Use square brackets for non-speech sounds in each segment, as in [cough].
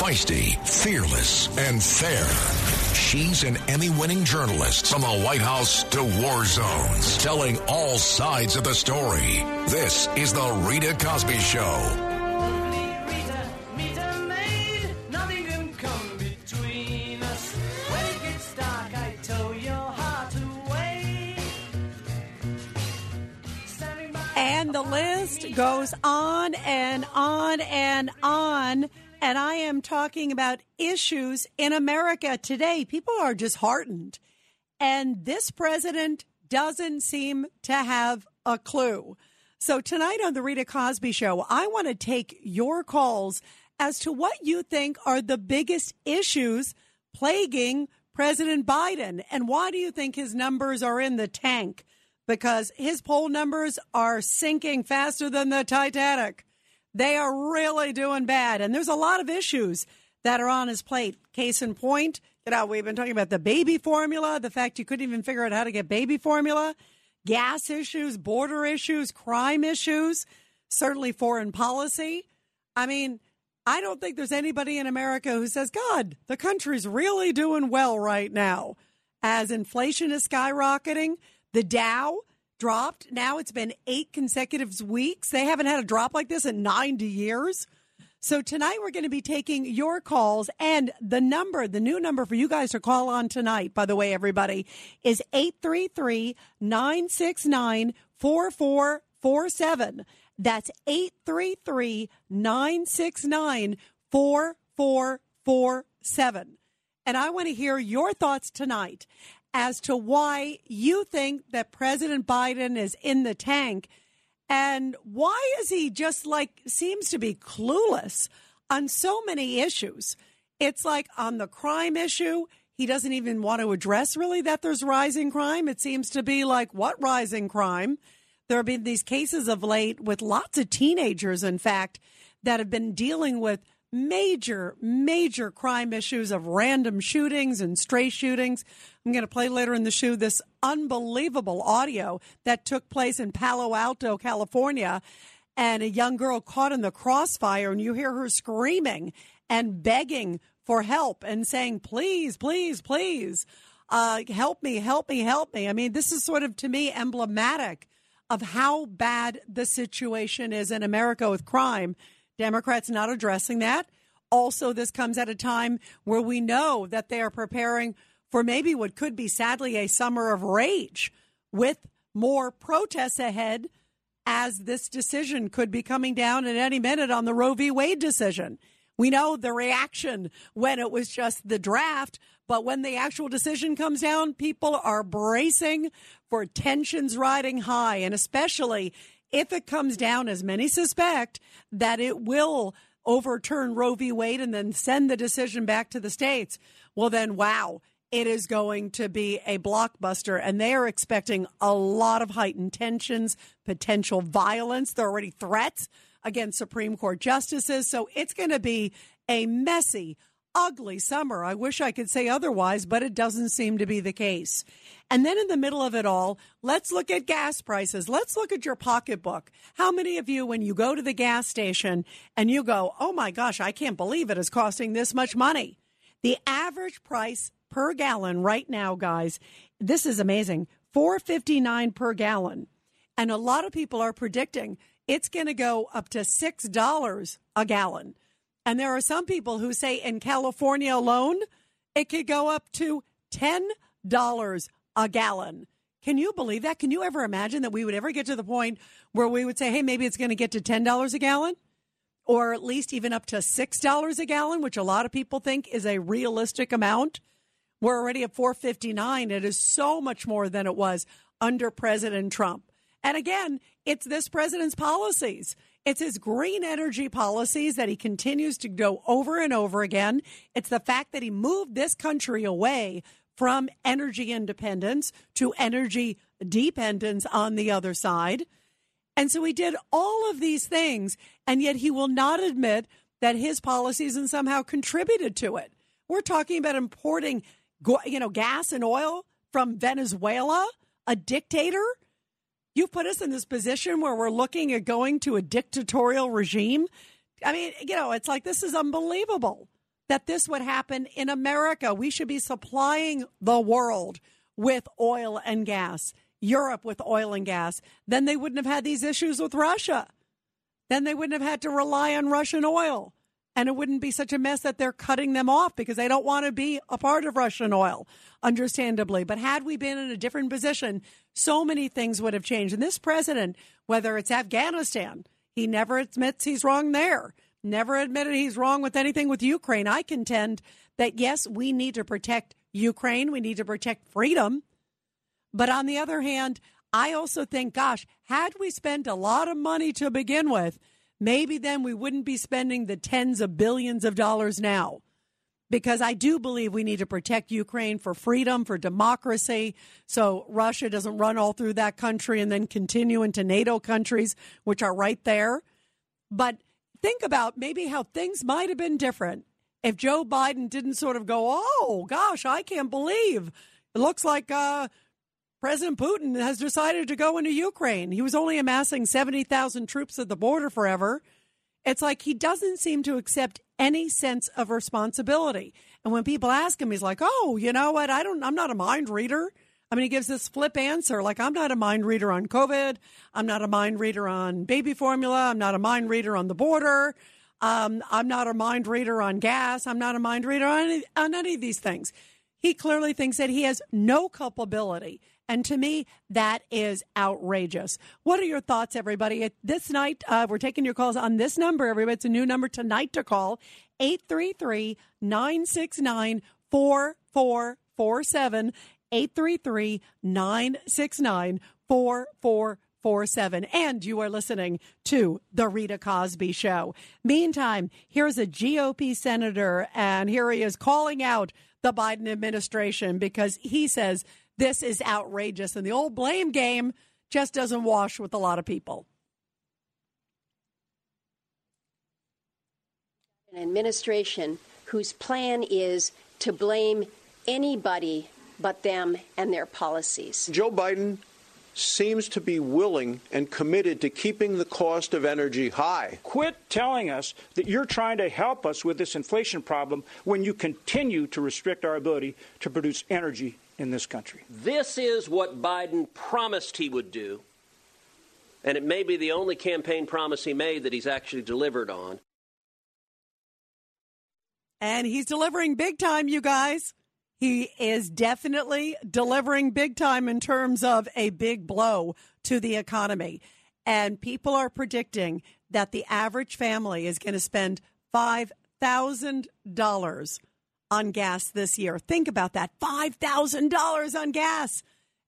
Feisty, fearless, and fair. She's an Emmy winning journalist from the White House to war zones, telling all sides of the story. This is The Rita Cosby Show. And the list goes on and on and on. And I am talking about issues in America today. People are disheartened. And this president doesn't seem to have a clue. So tonight on the Rita Cosby Show, I want to take your calls as to what you think are the biggest issues plaguing President Biden. And why do you think his numbers are in the tank? Because his poll numbers are sinking faster than the Titanic. They are really doing bad. And there's a lot of issues that are on his plate. Case in point, you know, we've been talking about the baby formula, the fact you couldn't even figure out how to get baby formula, gas issues, border issues, crime issues, certainly foreign policy. I mean, I don't think there's anybody in America who says, God, the country's really doing well right now. As inflation is skyrocketing, the Dow dropped. Now it's been eight consecutive weeks. They haven't had a drop like this in 90 years. So tonight we're going to be taking your calls and the number, the new number for you guys to call on tonight, by the way, everybody, is 833 969 4447. That's 833 969 4447. And I want to hear your thoughts tonight as to why you think that President Biden is in the tank and why is he just like seems to be clueless on so many issues. It's like on the crime issue, he doesn't even want to address really that there's rising crime. It seems to be like what rising crime? There have been these cases of late with lots of teenagers, in fact, that have been dealing with major, major crime issues of random shootings and stray shootings. I'm going to play later in the show this unbelievable audio that took place in Palo Alto, California, and a young girl caught in the crossfire, and you hear her screaming and begging for help and saying, please, please, please, uh, help me, help me, help me. I mean, this is sort of to me emblematic of how bad the situation is in America with crime Democrats not addressing that. Also, this comes at a time where we know that they are preparing for maybe what could be sadly a summer of rage with more protests ahead as this decision could be coming down at any minute on the Roe v. Wade decision. We know the reaction when it was just the draft, but when the actual decision comes down, people are bracing for tensions riding high, and especially if it comes down, as many suspect, that it will overturn Roe v. Wade and then send the decision back to the states, well, then, wow, it is going to be a blockbuster. And they are expecting a lot of heightened tensions, potential violence. There are already threats against Supreme Court justices. So it's going to be a messy, ugly summer. I wish I could say otherwise, but it doesn't seem to be the case. And then in the middle of it all, let's look at gas prices. Let's look at your pocketbook. How many of you, when you go to the gas station and you go, oh my gosh, I can't believe it is costing this much money? The average price per gallon right now, guys, this is amazing 459 per gallon. And a lot of people are predicting it's going to go up to $6 a gallon. And there are some people who say in California alone, it could go up to $10 a gallon. Can you believe that? Can you ever imagine that we would ever get to the point where we would say, hey, maybe it's going to get to $10 a gallon? Or at least even up to $6 a gallon, which a lot of people think is a realistic amount. We're already at 459. It is so much more than it was under President Trump. And again, it's this president's policies. It's his green energy policies that he continues to go over and over again. It's the fact that he moved this country away from energy independence to energy dependence on the other side. And so he did all of these things, and yet he will not admit that his policies and somehow contributed to it. We're talking about importing, you know, gas and oil from Venezuela, a dictator. You've put us in this position where we're looking at going to a dictatorial regime. I mean, you know, it's like this is unbelievable. that this would happen in America. We should be supplying the world with oil and gas, Europe with oil and gas. Then they wouldn't have had these issues with Russia. Then they wouldn't have had to rely on Russian oil. And it wouldn't be such a mess that they're cutting them off because they don't want to be a part of Russian oil, understandably. But had we been in a different position, so many things would have changed. And this president, whether it's Afghanistan, he never admits he's wrong there, never admitted he's wrong with anything with Ukraine. I contend that, yes, we need to protect Ukraine, we need to protect freedom. But on the other hand, I also think, gosh, had we spent a lot of money to begin with, maybe then we wouldn't be spending the tens of billions of dollars now. Because I do believe we need to protect Ukraine for freedom, for democracy, so Russia doesn't run all through that country and then continue into NATO countries, which are right there. But think about maybe how things might have been different if Joe Biden didn't sort of go, oh, gosh, I can't believe it looks like uh, President Putin has decided to go into Ukraine. He was only amassing 70,000 troops at the border forever. It's like he doesn't seem to accept any sense of responsibility. And when people ask him, he's like, "Oh, you know what? I don't I'm not a mind reader." I mean, he gives this flip answer like, "I'm not a mind reader on COVID. I'm not a mind reader on baby formula. I'm not a mind reader on the border. Um, I'm not a mind reader on gas. I'm not a mind reader on any, on any of these things." He clearly thinks that he has no culpability and to me, that is outrageous. What are your thoughts, everybody? This night, uh, we're taking your calls on this number, everybody. It's a new number tonight to call 833 969 4447. 833 969 4447. And you are listening to The Rita Cosby Show. Meantime, here's a GOP senator, and here he is calling out the Biden administration because he says this is outrageous. And the old blame game just doesn't wash with a lot of people. An administration whose plan is to blame anybody but them and their policies. Joe Biden seems to be willing and committed to keeping the cost of energy high. Quit telling us that you're trying to help us with this inflation problem when you continue to restrict our ability to produce energy in this country. This is what Biden promised he would do, and it may be the only campaign promise he made that he's actually delivered on. And he's delivering big time, you guys. He is definitely delivering big time in terms of a big blow to the economy. And people are predicting that the average family is going to spend $5,000 on gas this year. Think about that $5,000 on gas.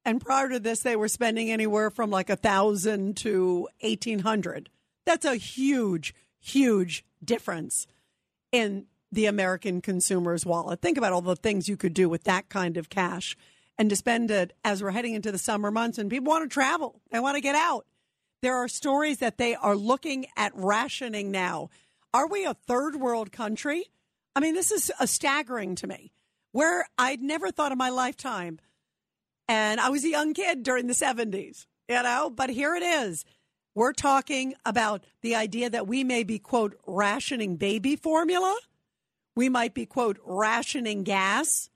And prior to this, they were spending anywhere from like a thousand to eighteen hundred. That's a huge, huge difference in the American consumer's wallet. Think about all the things you could do with that kind of cash and to spend it as we're heading into the summer months and people want to travel. They want to get out. There are stories that they are looking at rationing now. Are we a third world country? I mean, this is a staggering to me. Where I'd never thought in my lifetime, and I was a young kid during the 70s, you know, but here it is. We're talking about the idea that we may be, quote, rationing baby formula. We might be, quote, rationing gas.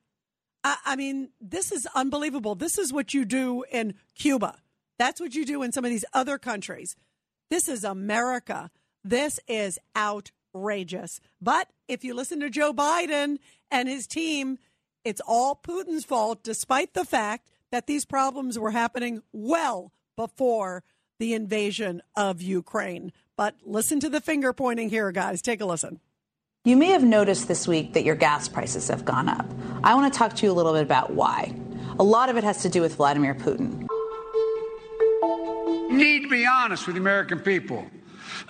I, I mean, this is unbelievable. This is what you do in Cuba. That's what you do in some of these other countries. This is America. This is out outrageous. But if you listen to Joe Biden and his team, it's all Putin's fault, despite the fact that these problems were happening well before the invasion of Ukraine. But listen to the finger pointing here, guys. Take a listen. You may have noticed this week that your gas prices have gone up. I want to talk to you a little bit about why. A lot of it has to do with Vladimir Putin. You need to be honest with the American people.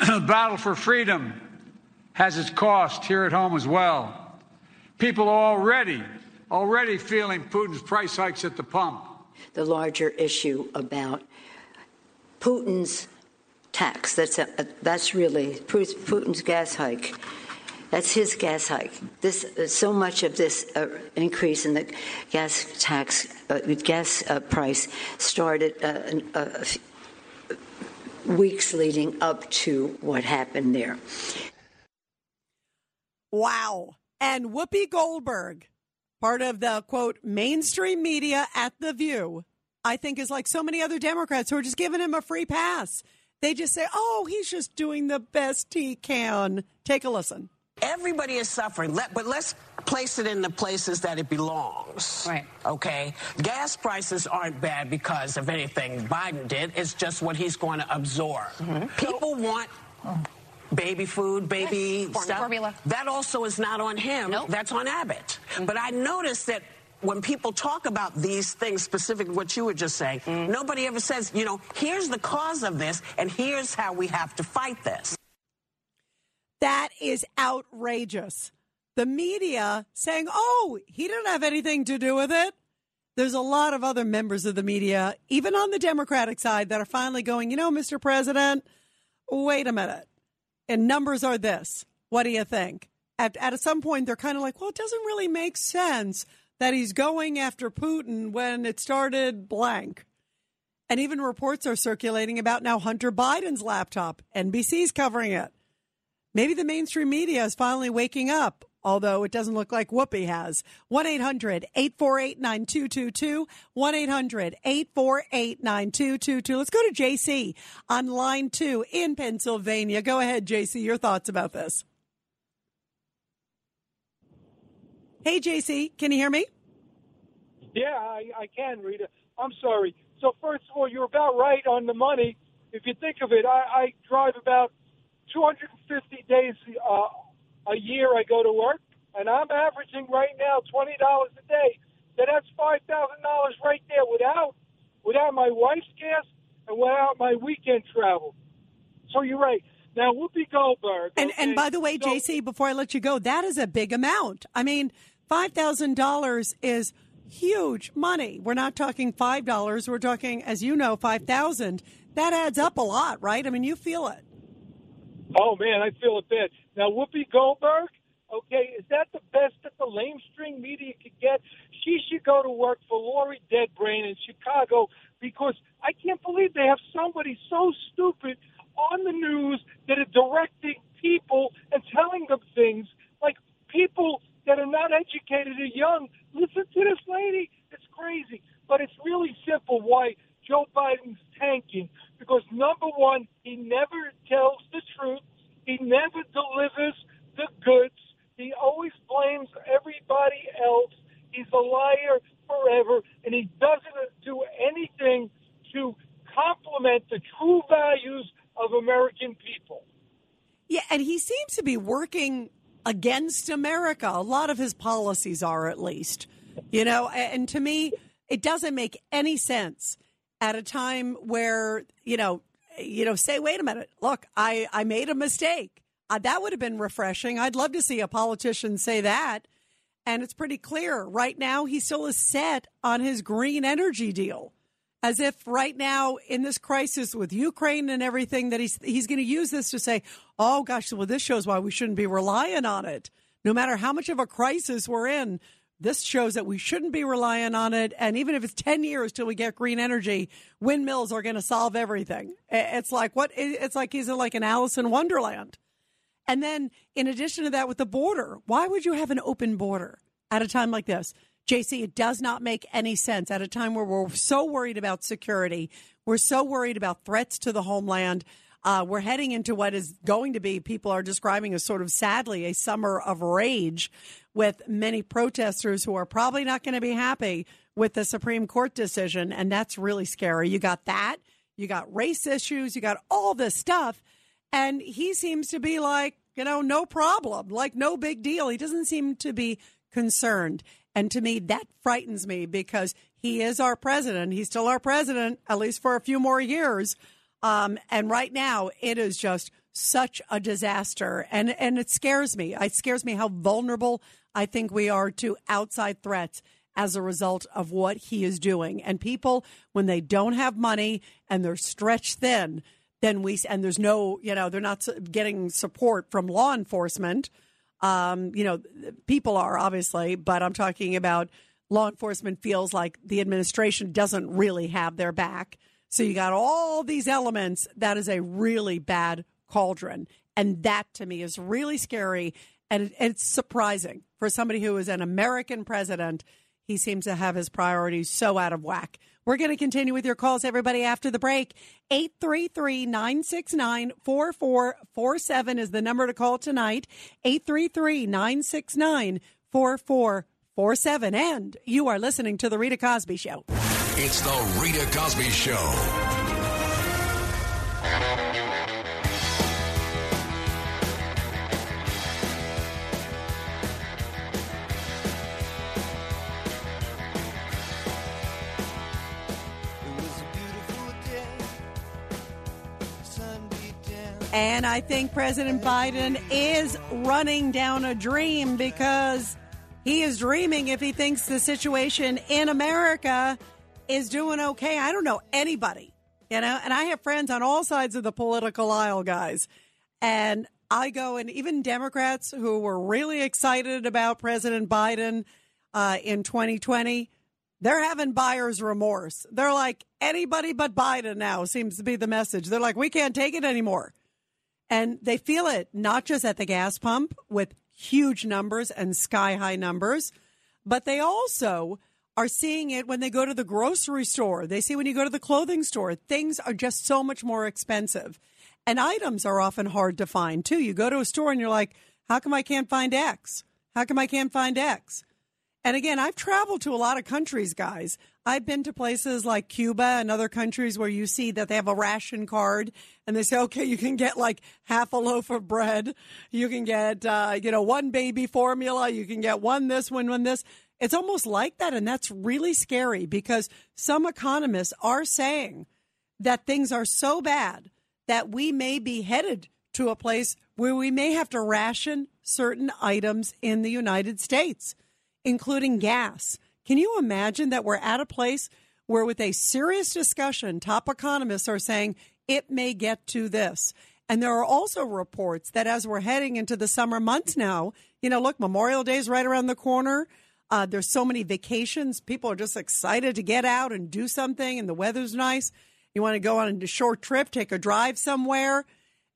the [clears throat] battle for freedom has its cost here at home as well. People are already, already feeling Putin's price hikes at the pump. The larger issue about Putin's tax, that's, a, that's really Putin's gas hike. That's his gas hike. This so much of this uh, increase in the gas tax, uh, gas uh, price started uh, weeks leading up to what happened there. Wow. And Whoopi Goldberg, part of the quote mainstream media at The View, I think is like so many other Democrats who are just giving him a free pass. They just say, oh, he's just doing the best he can. Take a listen. Everybody is suffering, Let, but let's place it in the places that it belongs. Right. Okay? Gas prices aren't bad because of anything Biden did. It's just what he's going to absorb. Mm-hmm. People want baby food, baby yes. stuff. Formula. That also is not on him. Nope. That's on Abbott. Mm-hmm. But I noticed that when people talk about these things, specifically what you were just saying, mm. nobody ever says, you know, here's the cause of this and here's how we have to fight this. That is outrageous. The media saying, oh, he didn't have anything to do with it. There's a lot of other members of the media, even on the Democratic side, that are finally going, you know, Mr. President, wait a minute. And numbers are this. What do you think? At, at some point, they're kind of like, well, it doesn't really make sense that he's going after Putin when it started blank. And even reports are circulating about now Hunter Biden's laptop. NBC's covering it. Maybe the mainstream media is finally waking up, although it doesn't look like Whoopi has. 1 800 848 9222. 1 800 848 9222. Let's go to JC on line two in Pennsylvania. Go ahead, JC, your thoughts about this. Hey, JC, can you hear me? Yeah, I, I can, Rita. I'm sorry. So, first of all, you're about right on the money. If you think of it, I, I drive about 250 days uh, a year I go to work, and I'm averaging right now $20 a day. So that's $5,000 right there without without my wife's gas and without my weekend travel. So you're right. Now, Whoopi Goldberg. And, okay, and by the way, so, JC, before I let you go, that is a big amount. I mean, $5,000 is huge money. We're not talking $5. We're talking, as you know, 5000 That adds up a lot, right? I mean, you feel it. Oh man, I feel a bit. Now Whoopi Goldberg, okay, is that the best that the lamestream media could get? She should go to work for Lori Deadbrain in Chicago because I can't believe they have somebody so stupid on the news that are directing people and telling them things like people that are not educated or young. Listen to this lady. It's crazy. But it's really simple why Joe Biden's tanking because number one, he never tells the truth. He never delivers the goods. He always blames everybody else. He's a liar forever, and he doesn't do anything to complement the true values of American people. Yeah, and he seems to be working against America. A lot of his policies are, at least. You know, and to me, it doesn't make any sense at a time where you know you know say wait a minute. Look i i made a mistake. Uh, that would have been refreshing. I'd love to see a politician say that. And it's pretty clear right now he still is set on his green energy deal as if right now in this crisis with Ukraine and everything that he's he's going to use this to say, "Oh gosh, well this shows why we shouldn't be relying on it." No matter how much of a crisis we're in, this shows that we shouldn't be relying on it. And even if it's 10 years till we get green energy, windmills are going to solve everything. It's like what? It's like he's like an Alice in Wonderland. And then in addition to that, with the border, why would you have an open border at a time like this? JC, it does not make any sense at a time where we're so worried about security. We're so worried about threats to the homeland. Uh, we're heading into what is going to be, people are describing as sort of sadly, a summer of rage with many protesters who are probably not going to be happy with the Supreme Court decision. And that's really scary. You got that, you got race issues, you got all this stuff. And he seems to be like, you know, no problem, like no big deal. He doesn't seem to be concerned. And to me, that frightens me because he is our president. He's still our president, at least for a few more years. Um, and right now, it is just such a disaster, and and it scares me. It scares me how vulnerable I think we are to outside threats as a result of what he is doing. And people, when they don't have money and they're stretched thin, then we and there's no, you know, they're not getting support from law enforcement. Um, you know, people are obviously, but I'm talking about law enforcement feels like the administration doesn't really have their back. So you got all these elements. That is a really bad cauldron. And that to me is really scary. And it's surprising for somebody who is an American president. He seems to have his priorities so out of whack. We're going to continue with your calls, everybody, after the break. 833 969 4447 is the number to call tonight. 833 969 4447. And you are listening to The Rita Cosby Show. It's The Rita Cosby Show. And I think President Biden is running down a dream because he is dreaming if he thinks the situation in America is doing okay. I don't know anybody, you know, and I have friends on all sides of the political aisle, guys. And I go, and even Democrats who were really excited about President Biden uh, in 2020, they're having buyer's remorse. They're like, anybody but Biden now seems to be the message. They're like, we can't take it anymore. And they feel it not just at the gas pump with huge numbers and sky high numbers, but they also are seeing it when they go to the grocery store. They see when you go to the clothing store, things are just so much more expensive. And items are often hard to find too. You go to a store and you're like, how come I can't find X? How come I can't find X? And again, I've traveled to a lot of countries, guys. I've been to places like Cuba and other countries where you see that they have a ration card and they say, okay, you can get like half a loaf of bread. You can get, uh, you know, one baby formula. You can get one this, one, one this. It's almost like that. And that's really scary because some economists are saying that things are so bad that we may be headed to a place where we may have to ration certain items in the United States including gas. Can you imagine that we're at a place where, with a serious discussion, top economists are saying it may get to this? And there are also reports that as we're heading into the summer months now, you know, look, Memorial Day is right around the corner. Uh, there's so many vacations. People are just excited to get out and do something, and the weather's nice. You want to go on a short trip, take a drive somewhere.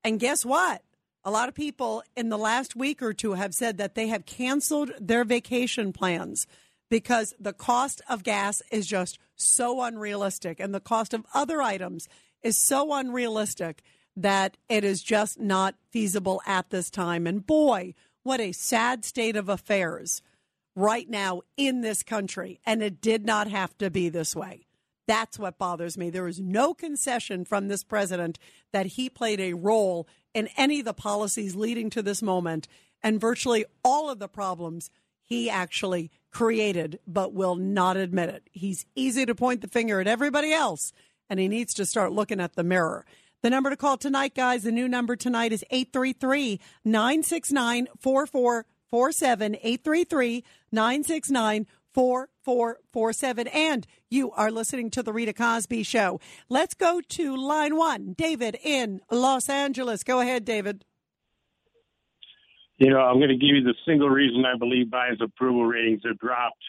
And guess what? A lot of people in the last week or two have said that they have canceled their vacation plans because the cost of gas is just so unrealistic and the cost of other items is so unrealistic that it is just not feasible at this time. And boy, what a sad state of affairs right now in this country. And it did not have to be this way. That's what bothers me. There is no concession from this president that he played a role in any of the policies leading to this moment. And virtually all of the problems he actually created, but will not admit it. He's easy to point the finger at everybody else, and he needs to start looking at the mirror. The number to call tonight, guys, the new number tonight is 833 969 4447. 833 969 4447. And you are listening to The Rita Cosby Show. Let's go to line one. David in Los Angeles. Go ahead, David. You know, I'm going to give you the single reason I believe Biden's approval ratings have dropped.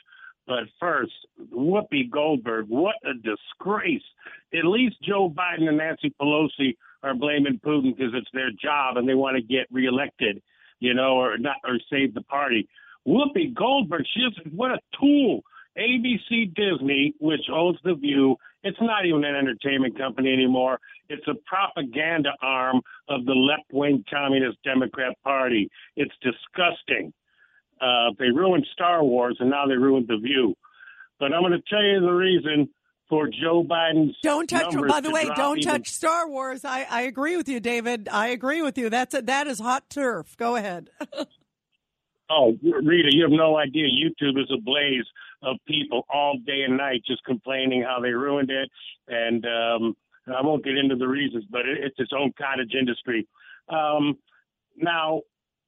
But first, Whoopi Goldberg, what a disgrace. At least Joe Biden and Nancy Pelosi are blaming Putin because it's their job and they want to get reelected, you know, or not or save the party. Whoopi Goldberg, she's what a tool. ABC Disney, which owns The View, it's not even an entertainment company anymore. It's a propaganda arm of the left wing Communist Democrat Party. It's disgusting. Uh, they ruined Star Wars and now they ruined The View. But I'm going to tell you the reason for Joe Biden's. Don't touch. By the to way, don't even- touch Star Wars. I, I agree with you, David. I agree with you. That's a, that is hot turf. Go ahead. [laughs] Oh, Rita, you have no idea. YouTube is ablaze of people all day and night just complaining how they ruined it. And um, I won't get into the reasons, but it, it's its own cottage industry. Um, now,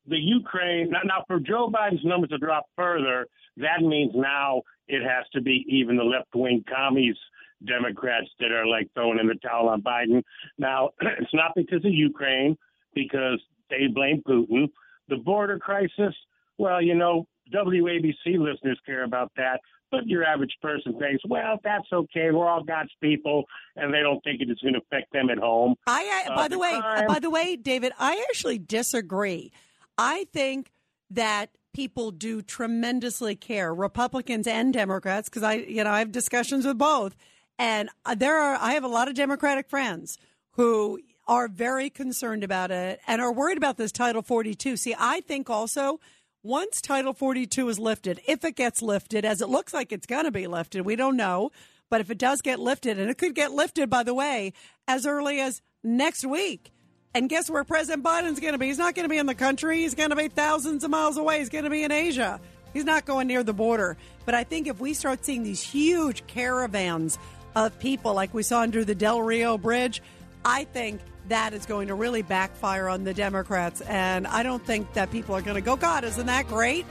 the Ukraine, now, now for Joe Biden's numbers to drop further, that means now it has to be even the left wing commies Democrats that are like throwing in the towel on Biden. Now, [clears throat] it's not because of Ukraine, because they blame Putin. The border crisis, well, you know, WABC listeners care about that, but your average person thinks, well, that's okay. We're all God's people, and they don't think it is going to affect them at home. I, Uh, by the way, crime- by the way, David, I actually disagree. I think that people do tremendously care, Republicans and Democrats, because I, you know, I have discussions with both, and uh, there are I have a lot of Democratic friends who are very concerned about it and are worried about this Title 42. See, I think also once Title 42 is lifted, if it gets lifted, as it looks like it's going to be lifted, we don't know, but if it does get lifted, and it could get lifted, by the way, as early as next week. And guess where President Biden's going to be? He's not going to be in the country. He's going to be thousands of miles away. He's going to be in Asia. He's not going near the border. But I think if we start seeing these huge caravans of people like we saw under the Del Rio Bridge, I think that is going to really backfire on the Democrats. And I don't think that people are going to go, God, isn't that great?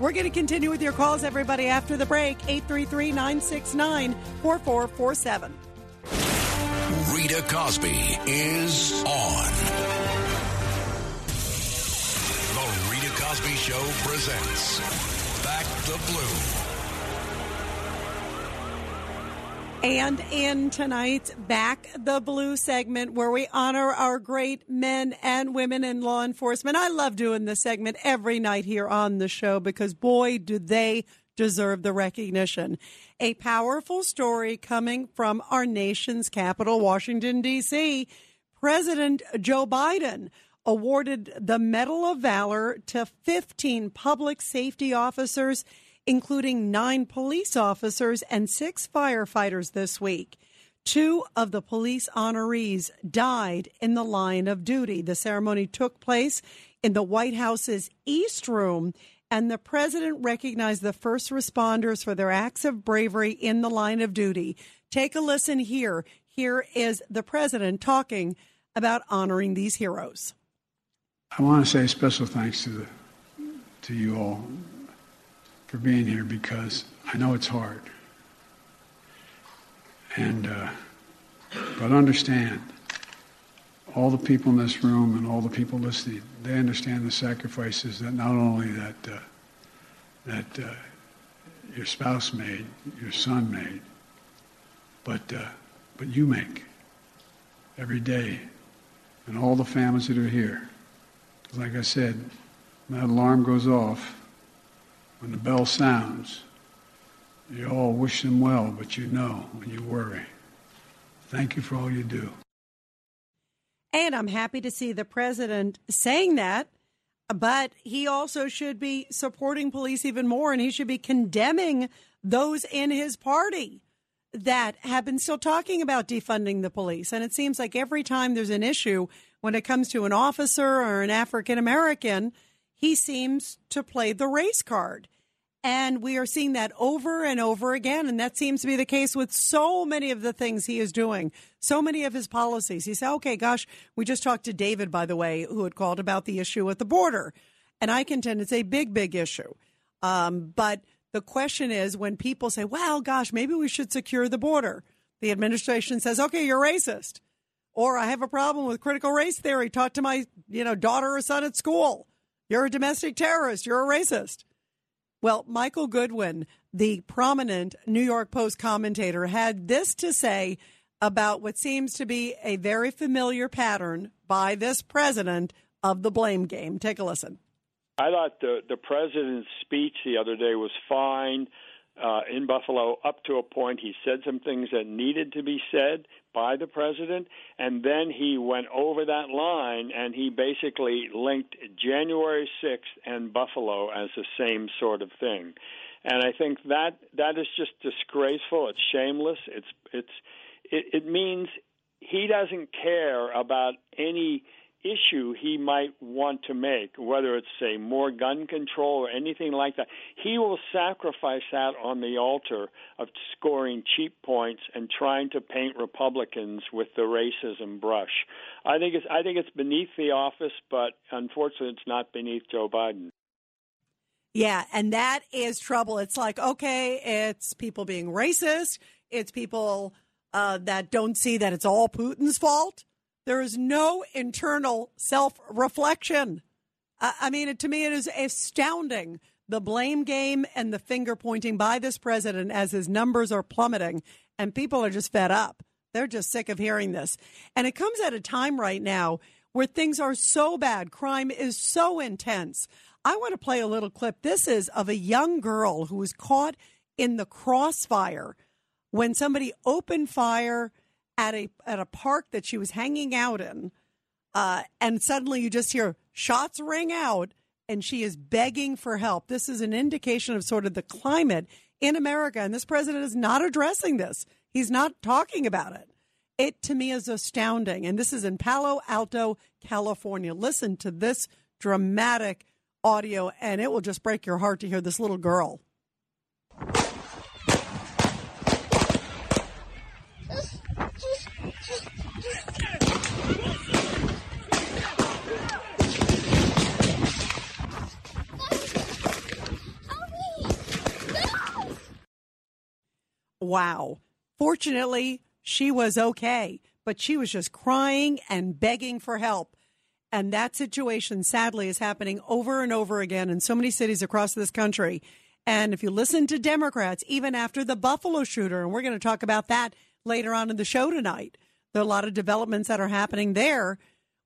We're going to continue with your calls, everybody, after the break. 833 969 4447. Rita Cosby is on. The Rita Cosby Show presents Back the Blue. And in tonight's Back the Blue segment, where we honor our great men and women in law enforcement. I love doing this segment every night here on the show because, boy, do they deserve the recognition. A powerful story coming from our nation's capital, Washington, D.C. President Joe Biden awarded the Medal of Valor to 15 public safety officers including nine police officers and six firefighters this week. Two of the police honorees died in the line of duty. The ceremony took place in the White House's East Room, and the president recognized the first responders for their acts of bravery in the line of duty. Take a listen here. Here is the president talking about honoring these heroes. I want to say special thanks to the, to you all for being here because I know it's hard. And, uh, but understand, all the people in this room and all the people listening, they understand the sacrifices that not only that, uh, that uh, your spouse made, your son made, but, uh, but you make every day, and all the families that are here. Like I said, when that alarm goes off, when the bell sounds, you all wish them well, but you know when you worry. Thank you for all you do. And I'm happy to see the president saying that, but he also should be supporting police even more, and he should be condemning those in his party that have been still talking about defunding the police. And it seems like every time there's an issue when it comes to an officer or an African American, he seems to play the race card. And we are seeing that over and over again. And that seems to be the case with so many of the things he is doing, so many of his policies. He said, okay, gosh, we just talked to David, by the way, who had called about the issue at the border. And I contend it's a big, big issue. Um, but the question is when people say, well, gosh, maybe we should secure the border, the administration says, okay, you're racist. Or I have a problem with critical race theory taught to my, you know, daughter or son at school. You're a domestic terrorist. You're a racist. Well, Michael Goodwin, the prominent New York Post commentator, had this to say about what seems to be a very familiar pattern by this president of the blame game. Take a listen. I thought the the president's speech the other day was fine uh, in Buffalo up to a point. He said some things that needed to be said by the president, and then he went over that line and he basically linked January 6th and Buffalo as the same sort of thing. And I think that that is just disgraceful. It's shameless. It's it's it, it means he doesn't care about any issue he might want to make, whether it's, say, more gun control or anything like that, he will sacrifice that on the altar of scoring cheap points and trying to paint Republicans with the racism brush. I think it's I think it's beneath the office, but unfortunately, it's not beneath Joe Biden. Yeah, and that is trouble. It's like, okay, it's people being racist. It's people uh, that don't see that it's all Putin's fault. There is no internal self reflection. I mean, to me, it is astounding the blame game and the finger pointing by this president as his numbers are plummeting and people are just fed up. They're just sick of hearing this. And it comes at a time right now where things are so bad, crime is so intense. I want to play a little clip. This is of a young girl who was caught in the crossfire when somebody opened fire at a at a park that she was hanging out in, uh, and suddenly you just hear shots ring out, and she is begging for help. This is an indication of sort of the climate in America, and this president is not addressing this. He's not talking about it. It to me is astounding, and this is in Palo Alto, California. Listen to this dramatic audio, and it will just break your heart to hear this little girl. Wow. Fortunately, she was okay, but she was just crying and begging for help. And that situation, sadly, is happening over and over again in so many cities across this country. And if you listen to Democrats, even after the Buffalo shooter, and we're going to talk about that later on in the show tonight, there are a lot of developments that are happening there.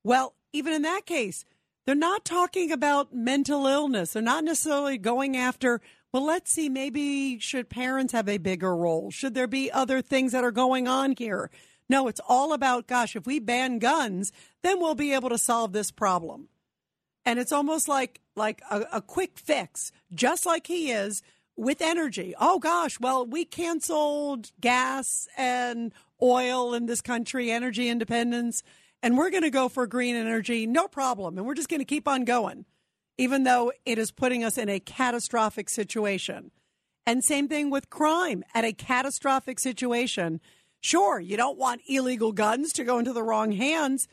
Well, even in that case, they're not talking about mental illness. They're not necessarily going after, well, let's see, maybe should parents have a bigger role? Should there be other things that are going on here? No, it's all about, gosh, if we ban guns, then we'll be able to solve this problem. And it's almost like like a, a quick fix, just like he is with energy. Oh gosh, well, we canceled gas and oil in this country, energy independence, and we're going to go for green energy, no problem. And we're just going to keep on going, even though it is putting us in a catastrophic situation. And same thing with crime at a catastrophic situation. Sure, you don't want illegal guns to go into the wrong hands,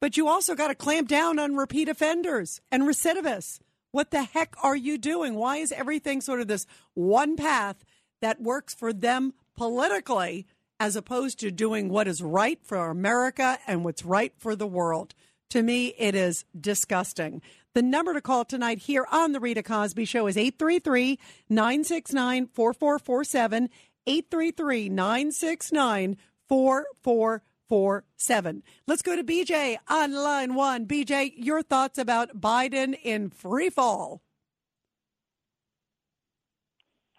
but you also got to clamp down on repeat offenders and recidivists. What the heck are you doing? Why is everything sort of this one path that works for them politically as opposed to doing what is right for America and what's right for the world? To me, it is disgusting. The number to call tonight here on The Rita Cosby Show is 833 969 4447. 833 969 4447. Let's go to BJ on line one. BJ, your thoughts about Biden in free fall.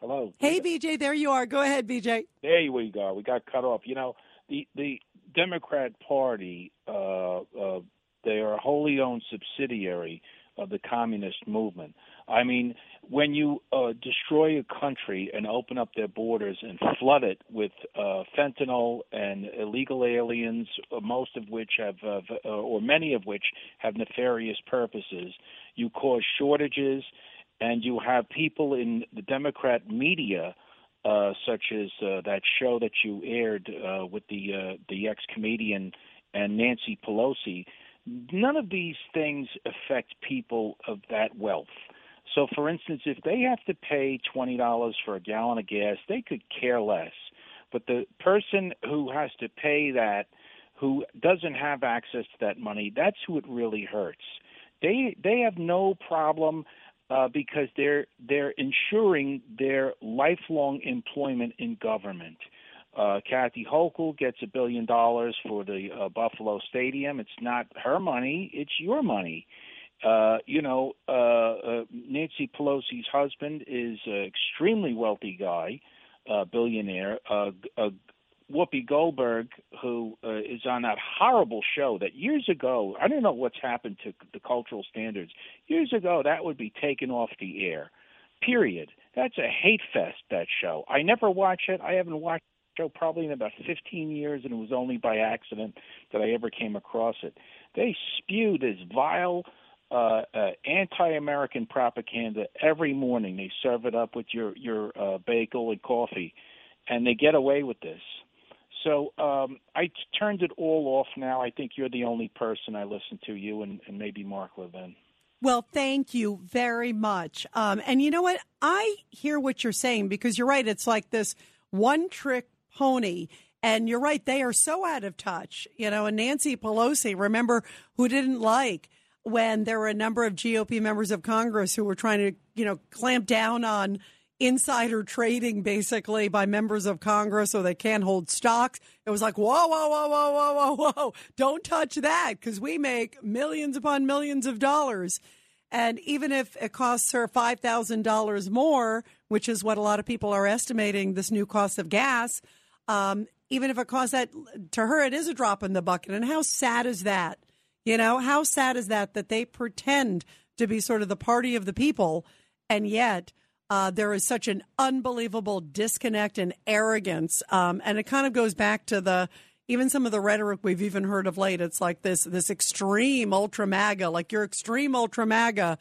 Hello. Hey, BJ, there you are. Go ahead, BJ. There we go. We got cut off. You know, the, the Democrat Party, uh, uh, they are a wholly owned subsidiary of the communist movement. I mean, when you uh, destroy a country and open up their borders and flood it with uh, fentanyl and illegal aliens, uh, most of which have, uh, or many of which have nefarious purposes, you cause shortages, and you have people in the Democrat media. Uh, such as uh, that show that you aired uh, with the uh, the ex comedian and Nancy Pelosi, none of these things affect people of that wealth. So, for instance, if they have to pay $20 for a gallon of gas, they could care less. But the person who has to pay that, who doesn't have access to that money, that's who it really hurts. They they have no problem uh, because they're they're ensuring their lifelong employment in government. Uh, Kathy Hochul gets a billion dollars for the uh, Buffalo Stadium. It's not her money; it's your money. Uh, you know, uh, uh, Nancy Pelosi's husband is an extremely wealthy guy, uh, billionaire. Uh, uh, Whoopi Goldberg, who uh, is on that horrible show that years ago, I don't know what's happened to the cultural standards. Years ago, that would be taken off the air. Period. That's a hate fest. That show. I never watch it. I haven't watched probably in about 15 years, and it was only by accident that I ever came across it. They spew this vile uh, uh, anti-American propaganda every morning. They serve it up with your your uh, bagel and coffee, and they get away with this. So um, I t- turned it all off now. I think you're the only person I listen to, you and, and maybe Mark Levin. Well, thank you very much. Um, and you know what? I hear what you're saying because you're right. It's like this one trick pony. And you're right. They are so out of touch. You know, and Nancy Pelosi, remember, who didn't like when there were a number of GOP members of Congress who were trying to, you know, clamp down on insider trading basically by members of Congress so they can't hold stocks. It was like, whoa, whoa, whoa, whoa, whoa, whoa, whoa. Don't touch that because we make millions upon millions of dollars. And even if it costs her $5,000 more, which is what a lot of people are estimating this new cost of gas, um, even if it costs that to her, it is a drop in the bucket. And how sad is that? You know, how sad is that that they pretend to be sort of the party of the people, and yet uh, there is such an unbelievable disconnect and arrogance. Um, and it kind of goes back to the even some of the rhetoric we've even heard of late. It's like this this extreme ultra MAGA, like you're extreme ultra MAGA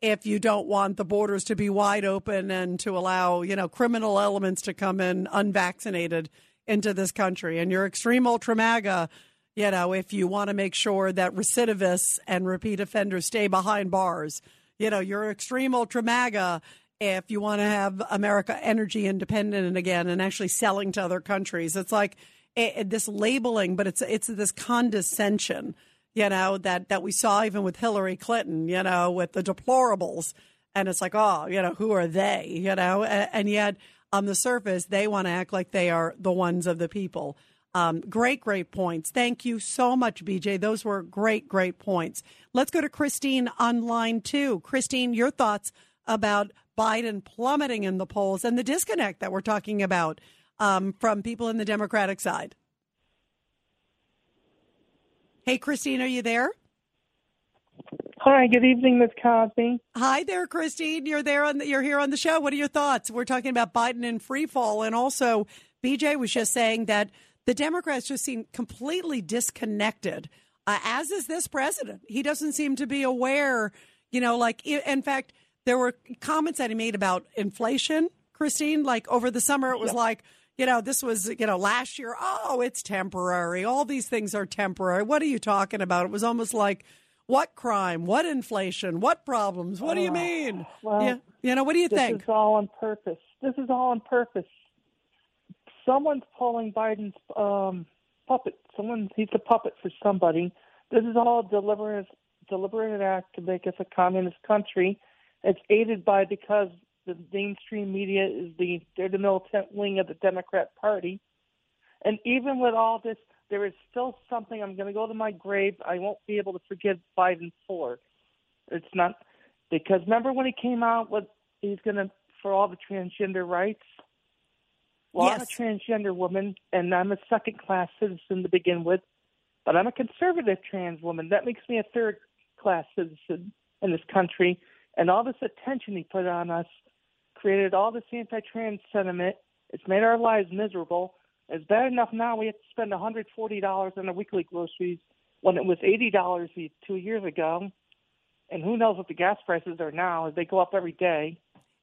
if you don't want the borders to be wide open and to allow you know criminal elements to come in unvaccinated into this country, and you're extreme ultra MAGA. You know, if you want to make sure that recidivists and repeat offenders stay behind bars, you know, you're extreme ultra MAGA if you want to have America energy independent again and actually selling to other countries. It's like it, it, this labeling, but it's it's this condescension, you know, that that we saw even with Hillary Clinton, you know, with the deplorables, and it's like, oh, you know, who are they, you know, and, and yet on the surface they want to act like they are the ones of the people. Um, great, great points. Thank you so much, BJ. Those were great, great points. Let's go to Christine on line two. Christine, your thoughts about Biden plummeting in the polls and the disconnect that we're talking about um, from people in the Democratic side. Hey, Christine, are you there? Hi, good evening, Ms. Cosby. Hi there, Christine. You're there on the, you're here on the show. What are your thoughts? We're talking about Biden in free fall, and also BJ was just saying that the Democrats just seem completely disconnected. Uh, as is this president. He doesn't seem to be aware. You know, like in fact, there were comments that he made about inflation, Christine. Like over the summer, it was like, you know, this was, you know, last year, oh, it's temporary. All these things are temporary. What are you talking about? It was almost like, what crime? What inflation? What problems? What do you mean? Well, yeah, you know, what do you this think? This is all on purpose. This is all on purpose. Someone's pulling Biden's um, puppet. Someone, he's a puppet for somebody. This is all a deliberate, deliberate act to make us a communist country it's aided by because the mainstream media is the they're the militant wing of the Democrat Party. And even with all this, there is still something I'm going to go to my grave. I won't be able to forgive Biden for. It's not because remember when he came out with he's going to for all the transgender rights. Well, yes. I'm a transgender woman, and I'm a second class citizen to begin with, but I'm a conservative trans woman. That makes me a third class citizen in this country and all this attention he put on us created all this anti-trans sentiment. It's made our lives miserable. It's bad enough now we have to spend $140 on our weekly groceries when it was $80 two years ago. And who knows what the gas prices are now as they go up every day.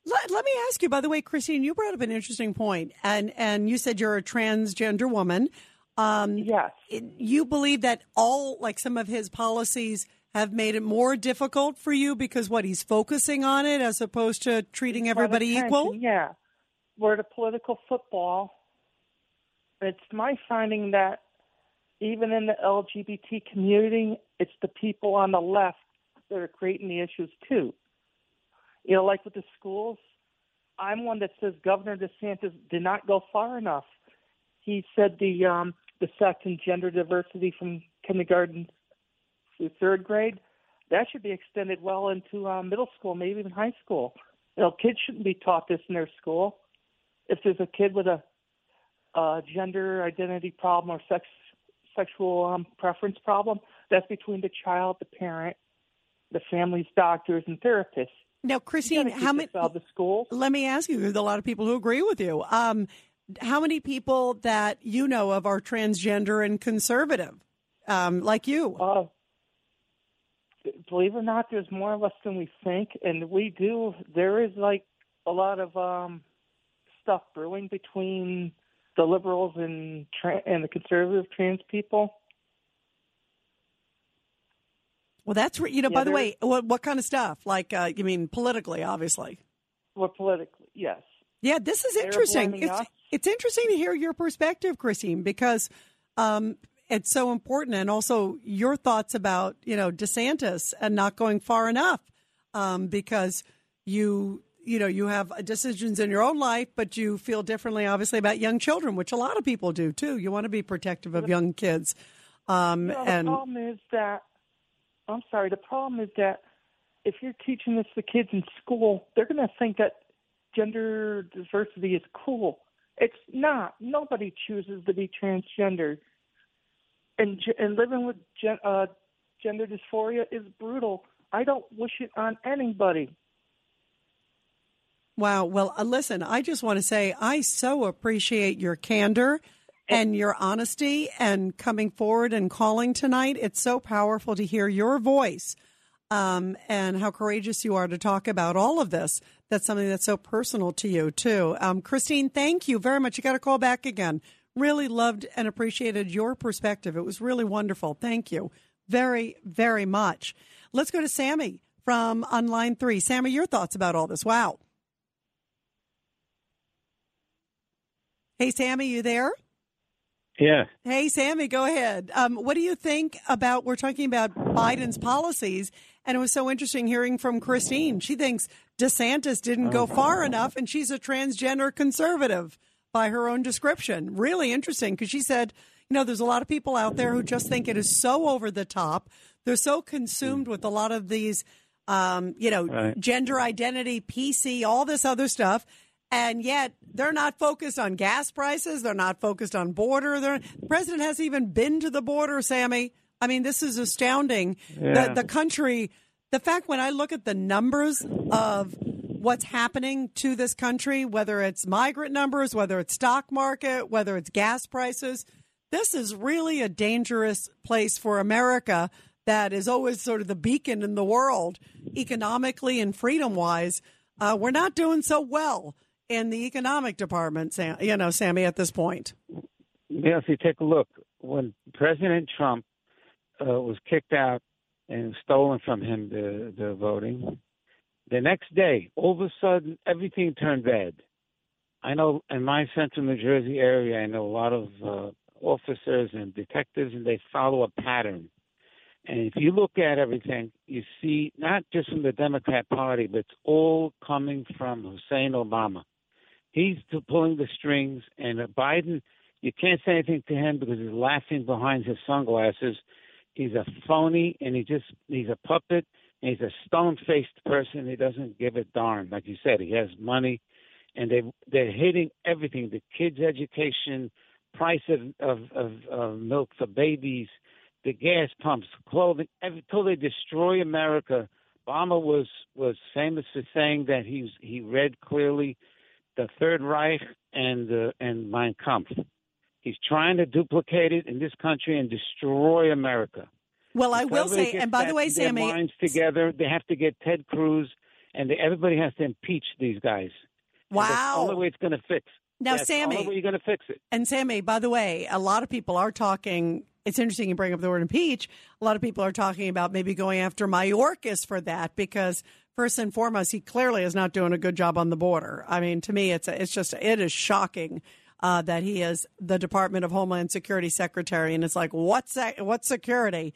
Let, let me ask you, by the way, Christine, you brought up an interesting point, and and you said you're a transgender woman. Um, yes. You believe that all, like some of his policies, have made it more difficult for you because what he's focusing on it as opposed to treating everybody equal? Yeah. We're at a political football. It's my finding that even in the LGBT community, it's the people on the left that are creating the issues too. You know, like with the schools, I'm one that says Governor DeSantis did not go far enough. He said the um, the sex and gender diversity from kindergarten through third grade, that should be extended well into um, middle school, maybe even high school. You know, kids shouldn't be taught this in their school. If there's a kid with a, a gender identity problem or sex sexual um, preference problem, that's between the child, the parent, the family's doctors, and therapists. Now, Christine, how many? The school. Let me ask you. There's a lot of people who agree with you. Um, how many people that you know of are transgender and conservative, um, like you? Uh, believe it or not, there's more of us than we think, and we do. There is like a lot of um, stuff brewing between the liberals and tra- and the conservative trans people. Well, that's you know. Yeah, by the way, what what kind of stuff? Like, uh, you mean politically, obviously. Well, politically, yes. Yeah, this is interesting. It's, it's interesting to hear your perspective, Christine, because um, it's so important, and also your thoughts about you know DeSantis and not going far enough, um, because you you know you have decisions in your own life, but you feel differently, obviously, about young children, which a lot of people do too. You want to be protective of young kids. Um, know, and the problem is that I'm sorry. The problem is that if you're teaching this to kids in school, they're going to think that gender diversity is cool. It's not. Nobody chooses to be transgender, and and living with gen, uh, gender dysphoria is brutal. I don't wish it on anybody. Wow. Well, uh, listen, I just want to say I so appreciate your candor and your honesty and coming forward and calling tonight. It's so powerful to hear your voice um, and how courageous you are to talk about all of this. That's something that's so personal to you, too. Um, Christine, thank you very much. You got to call back again. Really loved and appreciated your perspective. It was really wonderful. Thank you very, very much. Let's go to Sammy from on line three. Sammy, your thoughts about all this? Wow. Hey, Sammy, you there? Yeah. Hey, Sammy, go ahead. Um, what do you think about? We're talking about Biden's policies, and it was so interesting hearing from Christine. She thinks DeSantis didn't go far enough, and she's a transgender conservative by her own description. Really interesting because she said, you know, there's a lot of people out there who just think it is so over the top. They're so consumed with a lot of these, um, you know, Right. gender identity, PC, all this other stuff. And yet they're not focused on gas prices. They're not focused on border. They're, the president hasn't even been to the border, Sammy. I mean, this is astounding. Yeah. The, the country, the fact when I look at the numbers of what's happening to this country, whether it's migrant numbers, whether it's stock market, whether it's gas prices, this is really a dangerous place for America that is always sort of the beacon in the world economically and freedom wise. Uh, we're not doing so well in the economic department, Sam, you know, Sammy, at this point. Yes, you take a look. When President Trump uh, was kicked out and stolen from him the, the voting, the next day, all of a sudden, everything turned red. I know in my central New Jersey area, I know a lot of uh, officers and detectives, and they follow a pattern. And if you look at everything, you see not just from the Democrat Party, but it's all coming from Hussein Obama. He's pulling the strings, and uh, Biden, you can't say anything to him because he's laughing behind his sunglasses. He's a phony, and he just he's a puppet, and he's a stone-faced person. He doesn't give a darn. Like you said, he has money, and they they're hitting everything: the kids' education, price of of, of, of milk for babies, the gas pumps, clothing, till they destroy America. Obama was was famous for saying that he's he read clearly the Third Reich and uh, and Mein Kampf. He's trying to duplicate it in this country and destroy America. Well, I will say, and by the way, their Sammy, minds together, they have to get Ted Cruz, and they, everybody has to impeach these guys. And That's the only way it's going to fix. Now, That's the only way you're going to fix it. And Sammy, by the way, a lot of people are talking. It's interesting you bring up the word impeach. A lot of people are talking about maybe going after Mayorkas for that because first and foremost, he clearly is not doing a good job on the border. I mean, to me, it's it's just it is shocking uh, that he is the Department of Homeland Security secretary, and it's like what's that, what's security?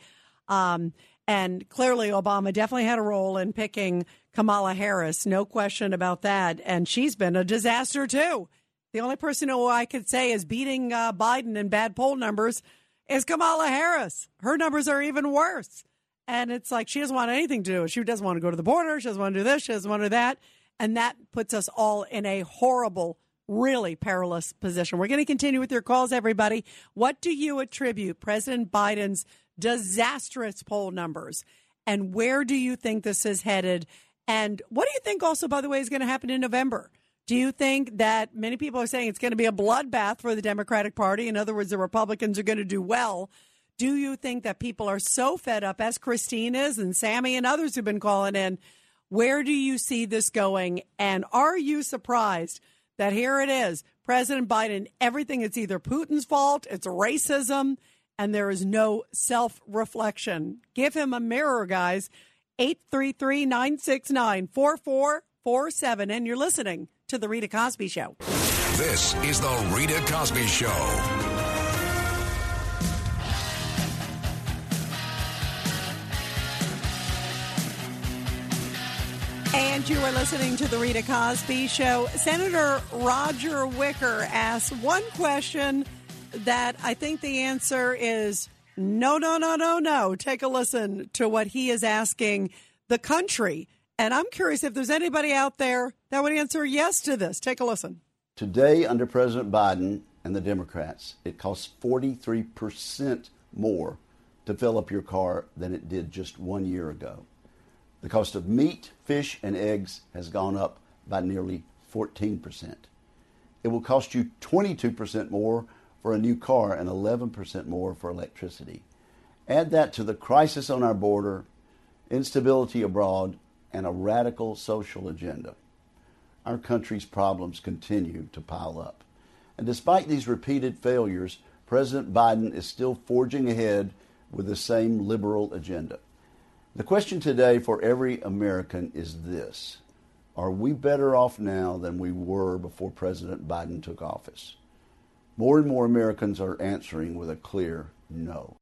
Um, and clearly, Obama definitely had a role in picking Kamala Harris, no question about that. And she's been a disaster too. The only person who I could say is beating uh, Biden in bad poll numbers is Kamala Harris. Her numbers are even worse. And it's like she doesn't want anything to do. She doesn't want to go to the border. She doesn't want to do this. She doesn't want to do that. And that puts us all in a horrible, really perilous position. We're going to continue with your calls, everybody. What do you attribute President Biden's disastrous poll numbers? And where do you think this is headed? And what do you think also, by the way, is going to happen in November? Do you think that many people are saying it's going to be a bloodbath for the Democratic Party? In other words, the Republicans are going to do well. Do you think that people are so fed up, as Christine is and Sammy and others who've been calling in? Where do you see this going? And are you surprised that here it is, President Biden, everything is either Putin's fault, it's racism, and there is no self reflection? Give him a mirror, guys. 833 969 4447. And you're listening to The Rita Cosby Show. This is the Rita Cosby Show. You are listening to the Rita Cosby Show. Senator Roger Wicker asked one question that I think the answer is no, no, no, no, no. Take a listen to what he is asking the country? And I'm curious if there's anybody out there that would answer yes to this. Take a listen. Today, under President Biden and the Democrats, it costs 43% more to fill up your car than it did just one year ago. The cost of meat, fish, and eggs has gone up by nearly 14%. It will cost you 22% more for a new car and 11% more for electricity. Add that to the crisis on our border, instability abroad, and a radical social agenda. Our country's problems continue to pile up. And despite these repeated failures, President Biden is still forging ahead with the same liberal agenda. The question today for every American is this Are we better off now than we were before President Biden took office? More and more Americans are answering with a clear no.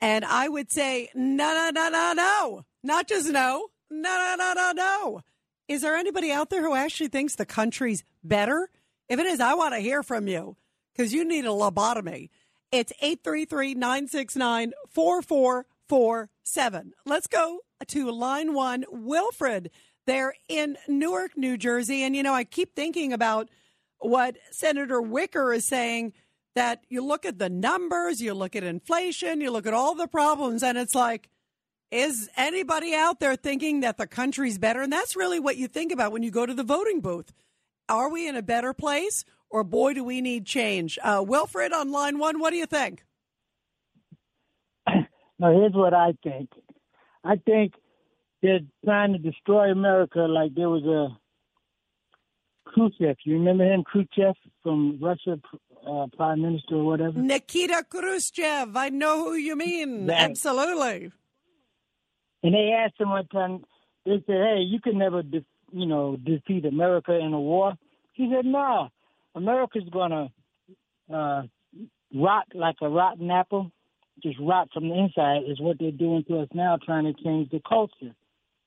And I would say, no, no, no, no, no. Not just no. No, no, no, no, no. Is there anybody out there who actually thinks the country's better? If it is, I want to hear from you because you need a lobotomy. It's 833 969 4447. Let's go to line one. Wilfred, they're in Newark, New Jersey. And, you know, I keep thinking about what Senator Wicker is saying that you look at the numbers, you look at inflation, you look at all the problems, and it's like, is anybody out there thinking that the country's better? And that's really what you think about when you go to the voting booth. Are we in a better place, or boy, do we need change? Uh, Wilfred on line one, what do you think? Now, here's what I think. I think they're trying to destroy America like there was a Khrushchev. You remember him, Khrushchev from Russia, uh, prime minister or whatever? Nikita Khrushchev. I know who you mean. That- Absolutely. And they asked him one time, they said, hey, you can never, de- you know, defeat America in a war. He said, no, America's going to uh, rot like a rotten apple, just rot from the inside is what they're doing to us now, trying to change the culture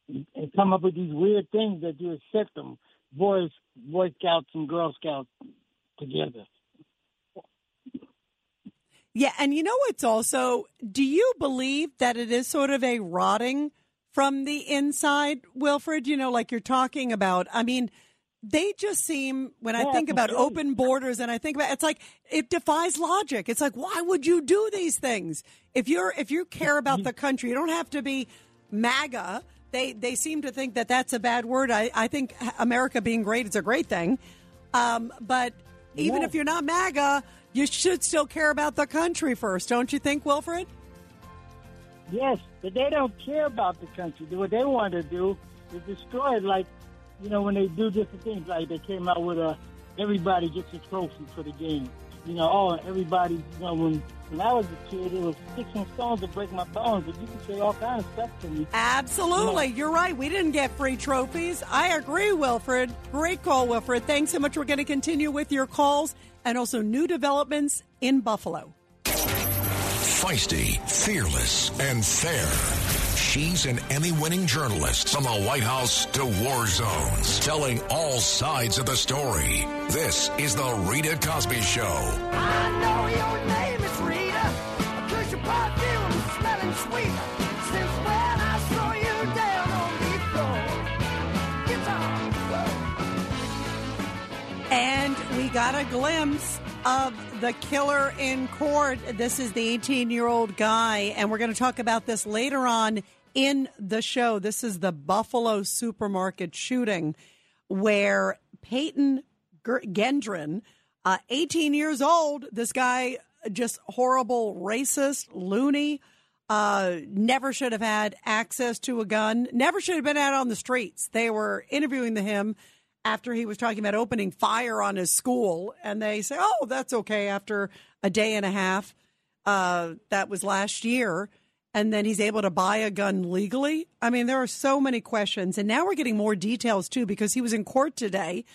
and come up with these weird things that you accept them, boys, Boy Scouts and Girl Scouts together. Yeah, and you know what's also, do you believe that it is sort of a rotting from the inside, Wilfred? You know, like you're talking about. I mean, they just seem, when I think about open borders and I think about it's like it defies logic. It's like, why would you do these things? If you're if you care about the country, you don't have to be MAGA. They they seem to think that that's a bad word. I, I think America being great is a great thing. Um, but even Yeah. if you're not MAGA, you should still care about the country first, don't you think, Wilfred? Yes, but they don't care about the country. What they want to do is destroy it. Like, you know, when they do different things, like they came out with a everybody gets a trophy for the game. You know, oh, everybody. You know, when when I was a kid, it was sticks and stones to break my bones. But you can say all kinds of stuff to me. Absolutely. You're right. We didn't get free trophies. I agree, Wilfred. Great call, Wilfred. Thanks so much. We're going to continue with your calls and also new developments in Buffalo. Feisty, fearless, and fair. She's an Emmy winning journalist from the White House to war zones, telling all sides of the story. This is The Rita Cosby Show. I know your name is Rita, cause your perfume is smelling sweet. Since when I saw you down on the floor. Guitar. And we got a glimpse of the killer in court. This is the 18 year old guy, and we're going to talk about this later on in the show. This is the Buffalo supermarket shooting where Peyton Gendron, uh, 18 years old, this guy, just horrible, racist, loony. Uh, never should have had access to a gun. Never should have been out on the streets. They were interviewing him after he was talking about opening fire on his school, and they say, "Oh, that's okay." After a day and a half, uh, that was last year, and then he's able to buy a gun legally. I mean, there are so many questions, and now we're getting more details too because he was in court today,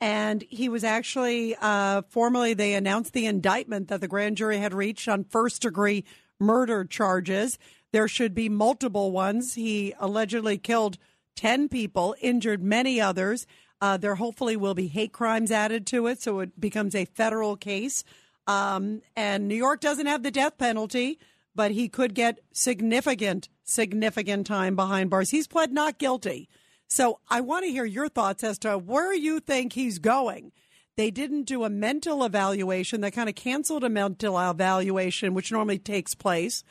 and he was actually uh, formally they announced the indictment that the grand jury had reached on first degree murder charges. There should be multiple ones. He allegedly killed 10 people, injured many others. Uh, there hopefully will be hate crimes added to it, so it becomes a federal case. Um, and New York doesn't have the death penalty, but he could get significant significant time behind bars. He's pled not guilty. So I want to hear your thoughts as to where you think he's going. They didn't do a mental evaluation. They kind of canceled a mental evaluation, which normally takes place,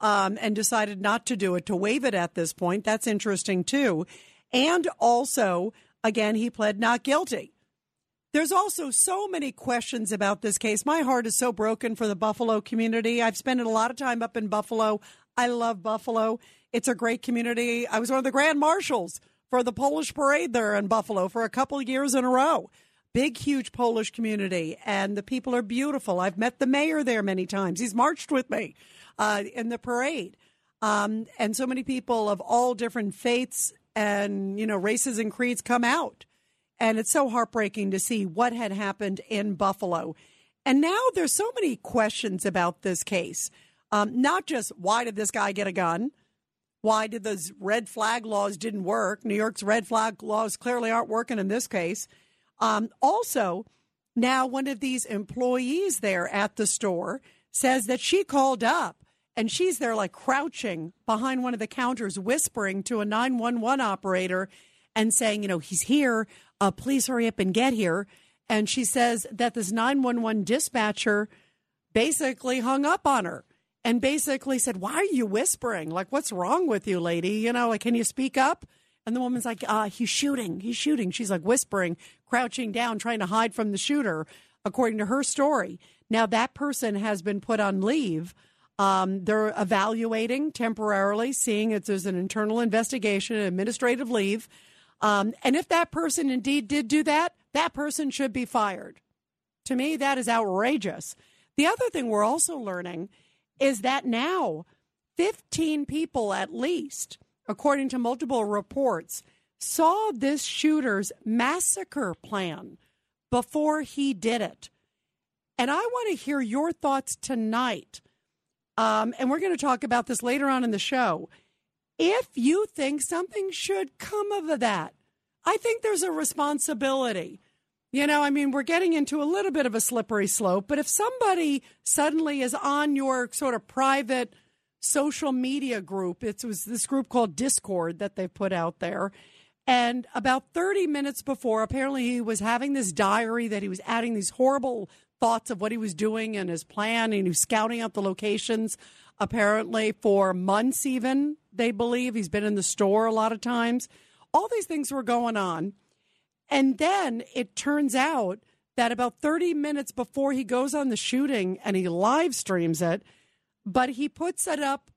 um, and decided not to do it, to waive it at this point. That's interesting, too. And also, again, he pled not guilty. There's also so many questions about this case. My heart is so broken for the Buffalo community. I've spent a lot of time up in Buffalo. I love Buffalo. It's a great community. I was one of the grand marshals for the Polish parade there in Buffalo for a couple of years in a row. Big, huge Polish community, and the people are beautiful. I've met the mayor there many times. He's marched with me uh, in the parade. Um, and so many people of all different faiths and, you know, races and creeds come out. And it's so heartbreaking to see what had happened in Buffalo. And now there's so many questions about this case. Um, not just why did this guy get a gun? Why did those red flag laws didn't work? New York's red flag laws clearly aren't working in this case. Um, also, now one of these employees there at the store says that she called up and she's there like crouching behind one of the counters, whispering to a 911 operator and saying, you know, he's here. Uh, please hurry up and get here. And she says that this 911 dispatcher basically hung up on her and basically said, Why are you whispering? Like, what's wrong with you, lady? You know, like, can you speak up? And the woman's like, uh, He's shooting. He's shooting. She's like whispering, crouching down, trying to hide from the shooter, according to her story. Now, that person has been put on leave. Um, they're evaluating temporarily, seeing if there's an internal investigation, administrative leave. Um, and if that person indeed did do that, that person should be fired. To me, that is outrageous. The other thing we're also learning is that now 15 people at least, according to multiple reports, saw this shooter's massacre plan before he did it. And I want to hear your thoughts tonight. Um, and we're going to talk about this later on in the show. If you think something should come of that, I think there's a responsibility you know, I mean, we're getting into a little bit of a slippery slope, but if somebody suddenly is on your sort of private social media group, it was this group called Discord that they put out there. And about 30 minutes before, apparently he was having this diary that he was adding these horrible thoughts of what he was doing and his plan, and he was scouting out the locations apparently for months, even, they believe. He's been in the store a lot of times. All these things were going on. And then it turns out that about 30 minutes before he goes on the shooting and he live streams it, but he puts it up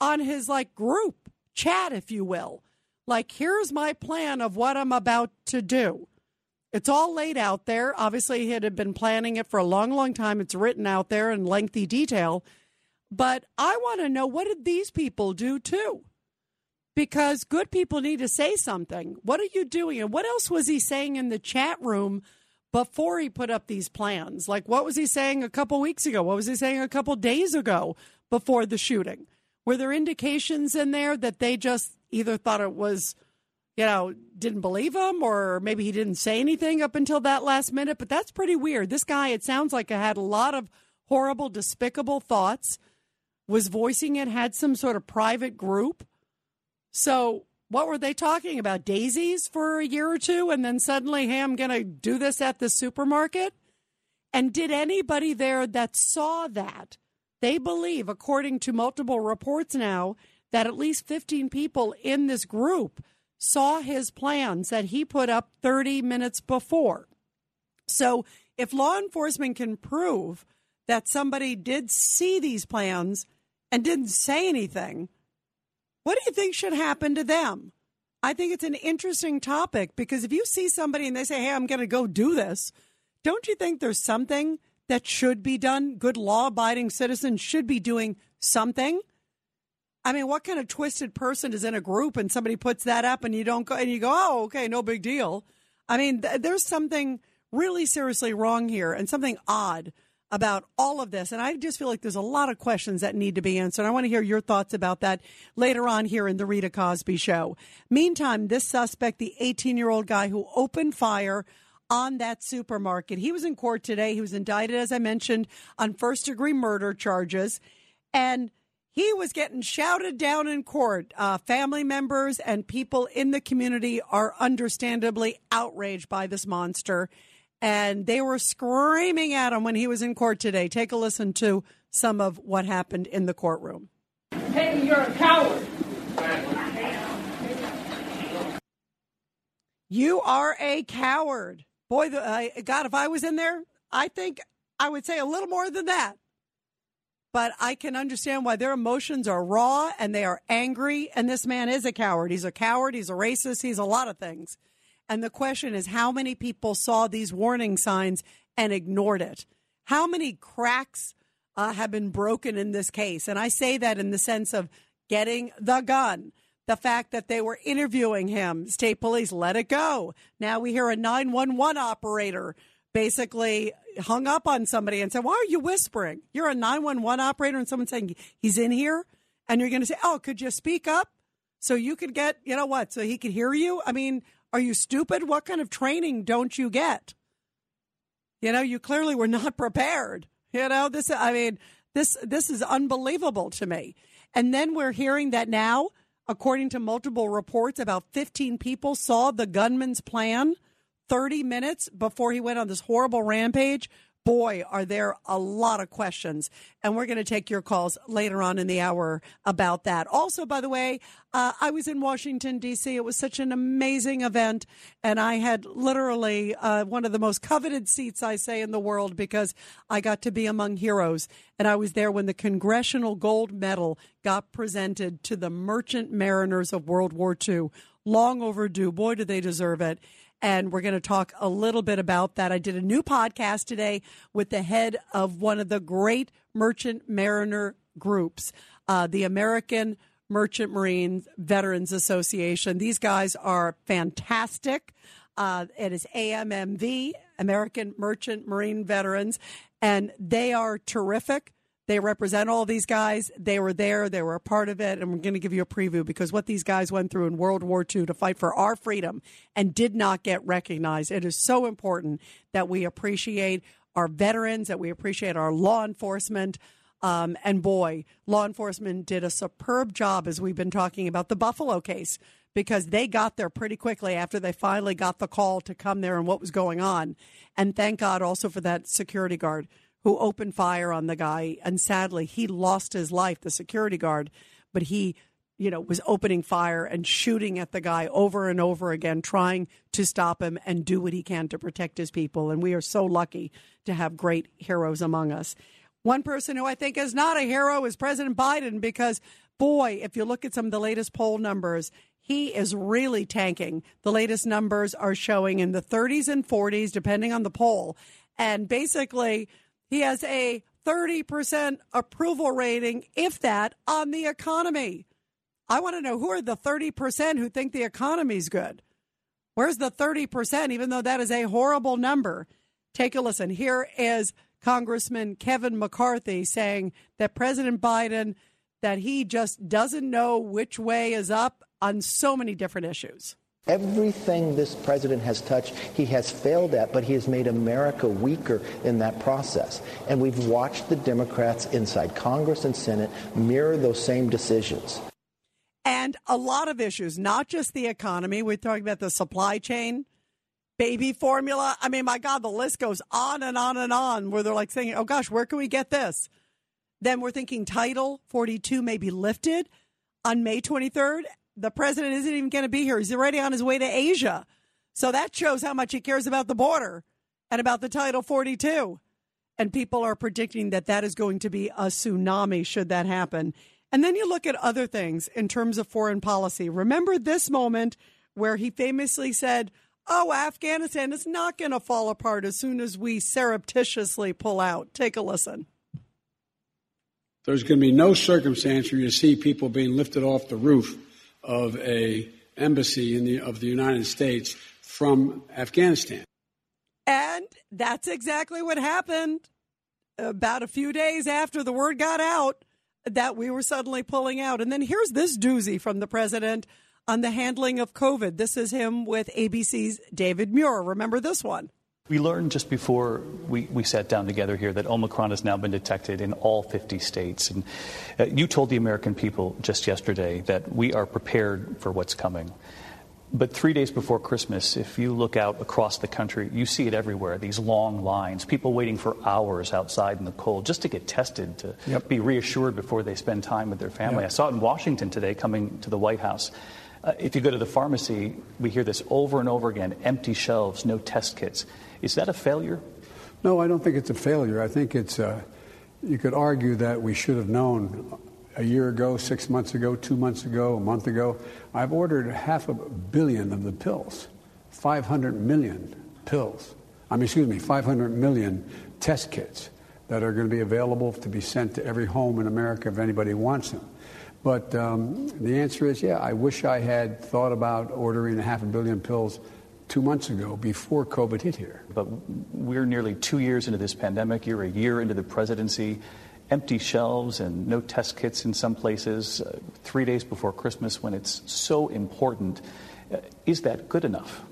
on his like group chat, if you will. Like, here's my plan of what I'm about to do. It's all laid out there. Obviously, he had been planning it for a long, long time. It's written out there in lengthy detail. But I want to know what did these people do too? because good people need to say something. What are you doing? And what else was he saying in the chat room before he put up these plans? Like, what was he saying a couple weeks ago? What was he saying a couple days ago before the shooting? Were there indications in there that they just either thought it was, you know, didn't believe him or maybe he didn't say anything up until that last minute? But that's pretty weird. This guy, it sounds like, had a lot of horrible, despicable thoughts, was voicing it, had some sort of private group so, what were they talking about? Daisies for a year or two, and then suddenly, hey, I'm going to do this at the supermarket? And did anybody there that saw that? They believe, according to multiple reports now, that at least 15 people in this group saw his plans that he put up 30 minutes before. So, if law enforcement can prove that somebody did see these plans and didn't say anything, what do you think should happen to them? I think it's an interesting topic because if you see somebody and they say, hey, I'm going to go do this, don't you think there's something that should be done? Good law abiding citizens should be doing something. I mean, what kind of twisted person is in a group and somebody puts that up and you don't go and you go, oh, okay, no big deal. I mean, th- there's something really seriously wrong here and something odd about all of this. And I just feel like there's a lot of questions that need to be answered. I want to hear your thoughts about that later on here in the Rita Cosby Show. Meantime, this suspect, the 18 year old guy who opened fire on that supermarket, he was in court today. He was indicted, as I mentioned, on first degree murder charges. And he was getting shouted down in court. Uh, family members and people in the community are understandably outraged by this monster. And they were screaming at him when he was in court today. Take a listen to some of what happened in the courtroom. Hey, you're a coward. You are a coward. Boy, the, uh, God, if I was in there, I think I would say a little more than that. But I can understand why their emotions are raw and they are angry. And this man is a coward. He's a coward. He's a racist. He's a lot of things. And the question is how many people saw these warning signs and ignored it? How many cracks uh, have been broken in this case? And I say that in the sense of getting the gun the fact that they were interviewing him. State police let it go. Now we hear a 911 operator basically hung up on somebody and said, Why are you whispering? You're a 911 operator and someone's saying he's in here. And you're going to say, Oh, could you speak up so you could get, you know what, so he could hear you? I mean, are you stupid? What kind of training don't you get? You know, you clearly were not [laughs] prepared. You know, this, I mean, this, this is unbelievable to me. And then we're hearing that now According to multiple reports, about 15 people saw the gunman's plan 30 minutes before he went on this horrible rampage. Boy, are there a lot of questions. And we're going to take your calls later on in the hour about that. Also, by the way, uh, I was in Washington, D.C. It was such an amazing event. And I had literally uh, one of the most coveted seats, I say, in the world because I got to be among heroes. And I was there when the Congressional Gold Medal got presented to the merchant mariners of World War II. Long overdue. Boy, do they deserve it and we're going to talk a little bit about that. I did a new podcast today with the head of one of the great merchant mariner groups, uh, the American Merchant Marine Veterans Association. These guys are fantastic. Uh, it is AMMV, American Merchant Marine Veterans, and they are terrific. They represent all these guys. They were there. They were a part of it. And we're going to give you a preview because what these guys went through in World War II to fight for our freedom and did not get recognized. It is so important that we appreciate our veterans, that we appreciate our law enforcement. Um, and boy, law enforcement did a superb job as we've been talking about the Buffalo case because they got there pretty quickly after they finally got the call to come there and what was going on. And thank God also for that security guard who opened fire on the guy. And sadly, he lost his life, the security guard, but he, you know, was opening fire and shooting at the guy over and over again, trying to stop him and do what he can to protect his people. And we are so lucky to have great heroes among us. One person who I think is not a hero is President Biden because, boy, if you look at some of the latest poll numbers, he is really tanking. The latest numbers are showing in the 30s and 40s, depending on the poll. And basically, he has a 30% approval rating, if that, on the economy. I want to know who are the 30% who think the economy's good? Where's the 30%, even though that is a horrible number? Take a listen. Here is Congressman Kevin McCarthy saying that President Biden, that he just doesn't know which way is up on so many different issues. Everything this president has touched, he has failed at, but he has made America weaker in that process. And we've watched the Democrats inside Congress and Senate mirror those same decisions. And a lot of issues, not just the economy. We're talking about the supply chain, baby formula. I mean, my God, the list goes on and on and on where they're like saying, oh gosh, where can we get this? Then we're thinking Title 42 may be lifted on May 23rd the president isn't even going to be here. He's already on his way to Asia. So that shows how much he cares about the border and about the Title 42. And people are predicting that that is going to be a tsunami should that happen. And then you look at other things in terms of foreign policy. Remember this moment where he famously said, Oh, Afghanistan is not going to fall apart as soon as we surreptitiously pull out. Take a listen. There's going to be no circumstance where you see people being lifted off the roof of a embassy in the, of the United States from Afghanistan. And that's exactly what happened about a few days after the word got out that we were suddenly pulling out. And then here's this doozy from the president on the handling of COVID. This is him with ABC's David Muir. Remember this one? We learned just before we, we sat down together here that Omicron has now been detected in all 50 states. And uh, you told the American people just yesterday that we are prepared for what's coming. But three days before Christmas, if you look out across the country, you see it everywhere these long lines, people waiting for hours outside in the cold just to get tested, to Yep. be reassured before they spend time with their family. Yep. I saw it in Washington today coming to the White House. Uh, if you go to the pharmacy, we hear this over and over again empty shelves, no test kits. Is that a failure? No, I don't think it's a failure. I think it's, uh, you could argue that we should have known a year ago, six months ago, two months ago, a month ago. I've ordered half a billion of the pills, 500 million pills. I mean, excuse me, 500 million test kits that are going to be available to be sent to every home in America if anybody wants them. But um, the answer is, yeah, I wish I had thought about ordering a half a billion pills two months ago before COVID hit here. But we're nearly two years into this pandemic. You're a year into the presidency. Empty shelves and no test kits in some places, uh, three days before Christmas when it's so important. Uh, is that good enough?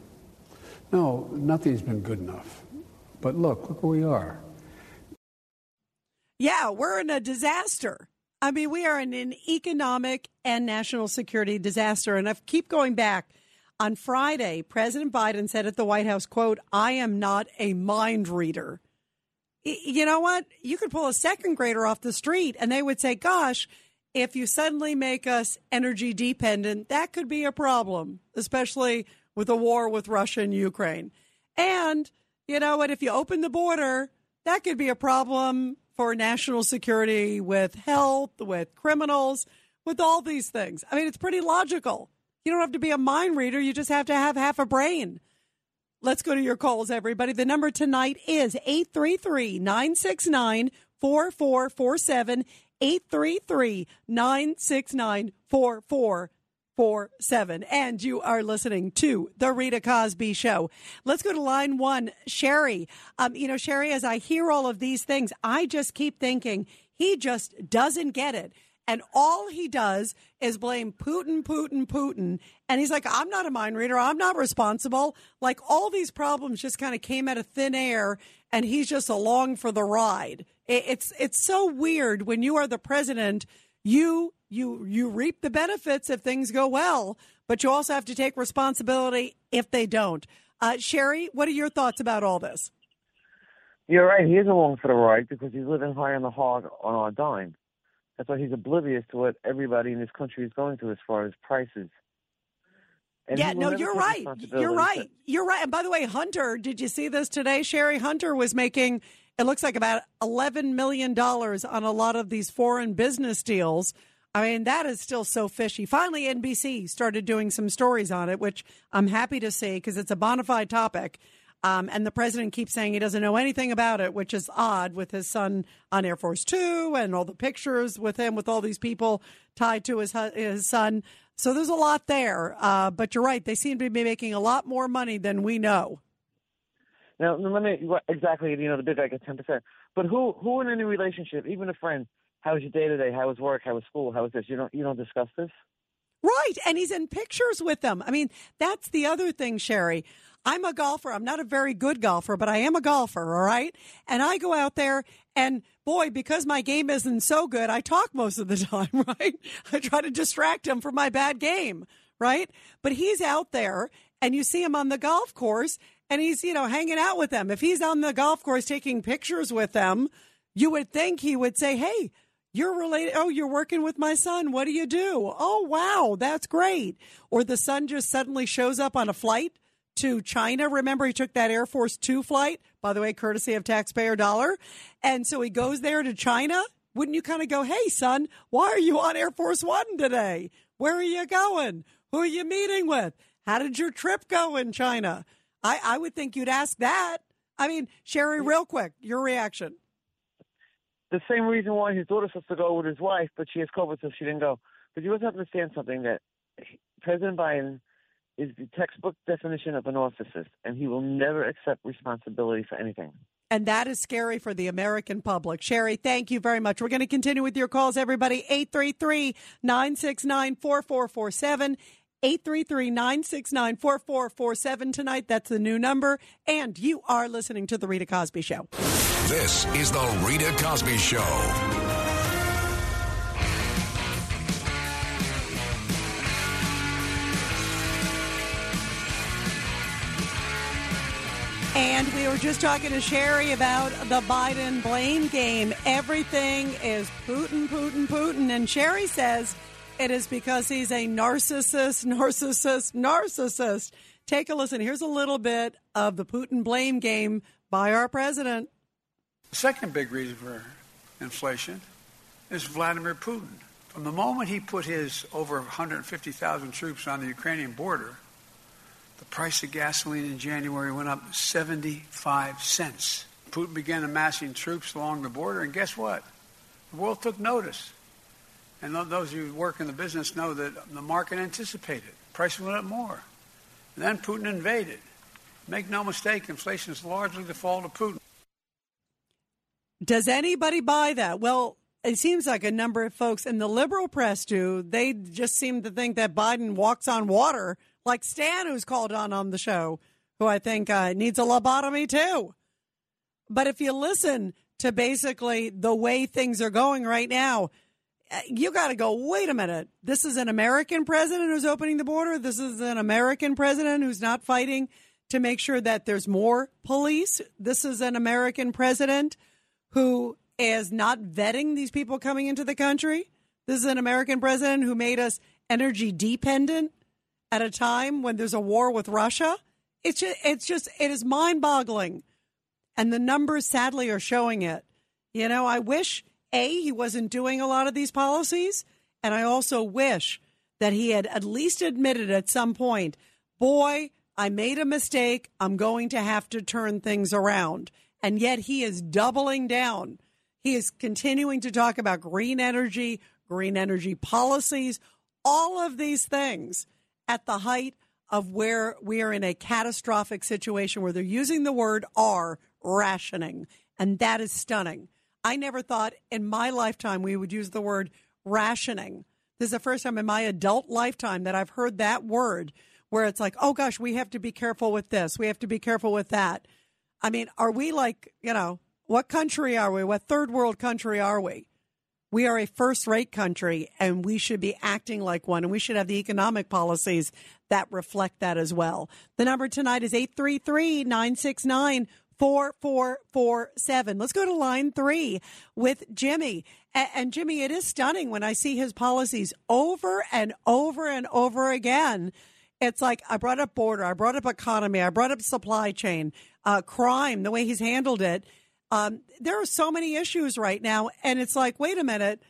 No, nothing's been good enough. But look, look where we are. Yeah, we're in a disaster. I mean, we are in an economic and national security disaster. And I keep going back. On Friday, President Biden said at the White House, quote, I am not a mind reader. Y- You know what? You could pull a second grader off the street and they would say, gosh, if you suddenly make us energy dependent, that could be a problem, especially with a war with Russia and Ukraine. And you know what? If you open the border, that could be a problem for national security with health, with criminals, with all these things. I mean, it's pretty logical. You don't have to be a mind reader, you just have to have half a brain. Let's go to your calls, everybody. The number tonight is 833 969 4447. 833 969 4447. And you are listening to The Rita Cosby Show. Let's go to line one. Sherry. Um, you know, Sherry, as I hear all of these things, I just keep thinking he just doesn't get it. And all he does is blame Putin, Putin, Putin. And he's like, I'm not a mind reader. I'm not responsible. Like all these problems just kind of came out of thin air and he's just along for the ride. It's, it's so weird when you are the president, you, you, you reap the benefits if things go well, but you also have to take responsibility if they don't. Uh, Sherry, what are your thoughts about all this? You're right. He is along for the ride because he's living high on the hog on our dime. That's why he's oblivious to what everybody in this country is going through as far as prices. And yeah, no, you're right. You're right. You're right. And by the way, Hunter, did you see this today? Sherry Hunter was making it looks like about eleven million dollars on a lot of these foreign business deals. I mean, that is still so fishy. Finally, NBC started doing some stories on it, which I'm happy to see because it's a bona fide topic. Um, and the president keeps saying he doesn't know anything about it, which is odd with his son on Air Force Two and all the pictures with him with all these people tied to his his son. So there's a lot there. Uh, but you're right; they seem to be making a lot more money than we know. Now, let me what- exactly. You know, the big guy gets ten percent. But who, who in any relationship, even a friend, how was your day today? How was work? How was school? How was this? You don't, you don't discuss this. Right. And he's in pictures with them. I mean, that's the other thing, Sherry. I'm a golfer. I'm not a very good golfer, but I am a golfer, all right? And I go out there and boy, because my game isn't so good, I talk most of the [laughs] time, right? I try to distract him from my bad game, right? But he's out there and you see him on the golf course and he's, you know, hanging out with them. If he's on the golf course taking pictures with them, you would think he would say, Hey, you're related. Oh, you're working with my son. What do you do? Oh, wow, that's great. Or the son just suddenly shows up on a flight to China. Remember, he took that Air Force Two flight, by the way, courtesy of taxpayer dollar. And so he goes there to China. Wouldn't you kind of go, hey, son, why are you on Air Force One today? Where are you going? Who are you meeting with? How did your trip go in China? I, I would think you'd ask that. I mean, Sherry, real quick, your reaction. The same reason why his daughter's supposed to go with his wife, but she has COVID, so she didn't go. But you also have to understand something that President Biden is the textbook definition of a narcissist, and he will never accept responsibility for anything. And that is scary for the American public. Sherry, thank you very much. We're going to continue with your calls, everybody. 833 969 4447. 833 969 4447 tonight. That's the new number. And you are listening to The Rita Cosby Show. This is The Rita Cosby Show. And we were just talking to Sherry about the Biden blame game. Everything is Putin, Putin, Putin. And Sherry says it is because he's a narcissist, narcissist, narcissist. Take a listen. Here's a little bit of the Putin blame game by our president. The second big reason for inflation is Vladimir Putin. From the moment he put his over 150,000 troops on the Ukrainian border, the price of gasoline in January went up 75 cents. Putin began amassing troops along the border, and guess what? The world took notice. And those who work in the business know that the market anticipated. Prices went up more. And then Putin invaded. Make no mistake, inflation is largely the fault of Putin. Does anybody buy that? Well, it seems like a number of folks in the liberal press do. They just seem to think that Biden walks on water, like Stan, who's called on on the show, who I think uh, needs a lobotomy too. But if you listen to basically the way things are going right now, uh, you got to go, wait a minute. This is an American president who's opening the border. This is an American president who's not fighting to make sure that there's more police. This is an American president who is not vetting these people coming into the country. This is an American president who made us energy dependent at a time when there's a war with Russia. It's just, it's just it is mind boggling. And the numbers sadly are showing it. You know, I wish A, he wasn't doing a lot of these policies. And I also wish that he had at least admitted at some point, boy, I made a mistake. I'm going to have to turn things around. And yet he is doubling down. He is continuing to talk about green energy, green energy policies, all of these things at the height of where we are in a catastrophic situation where they're using the word R, rationing. And that is stunning. I never thought in my lifetime we would use the word rationing. This is the first time in my adult lifetime that I've heard that word where it's like, oh gosh, we have to be careful with this. We have to be careful with that. I mean, are we like, you know, what country are we? What third world country are we? We are a first rate country and we should be acting like one and we should have the economic policies that reflect that as well. The number tonight is 833 969 4447. Let's go to line three with Jimmy. And Jimmy, it is stunning when I see his policies over and over and over again. It's like I brought up border, I brought up economy, I brought up supply chain, uh, crime, the way he's handled it. Um, there are so many issues right now, and it's like, wait a minute,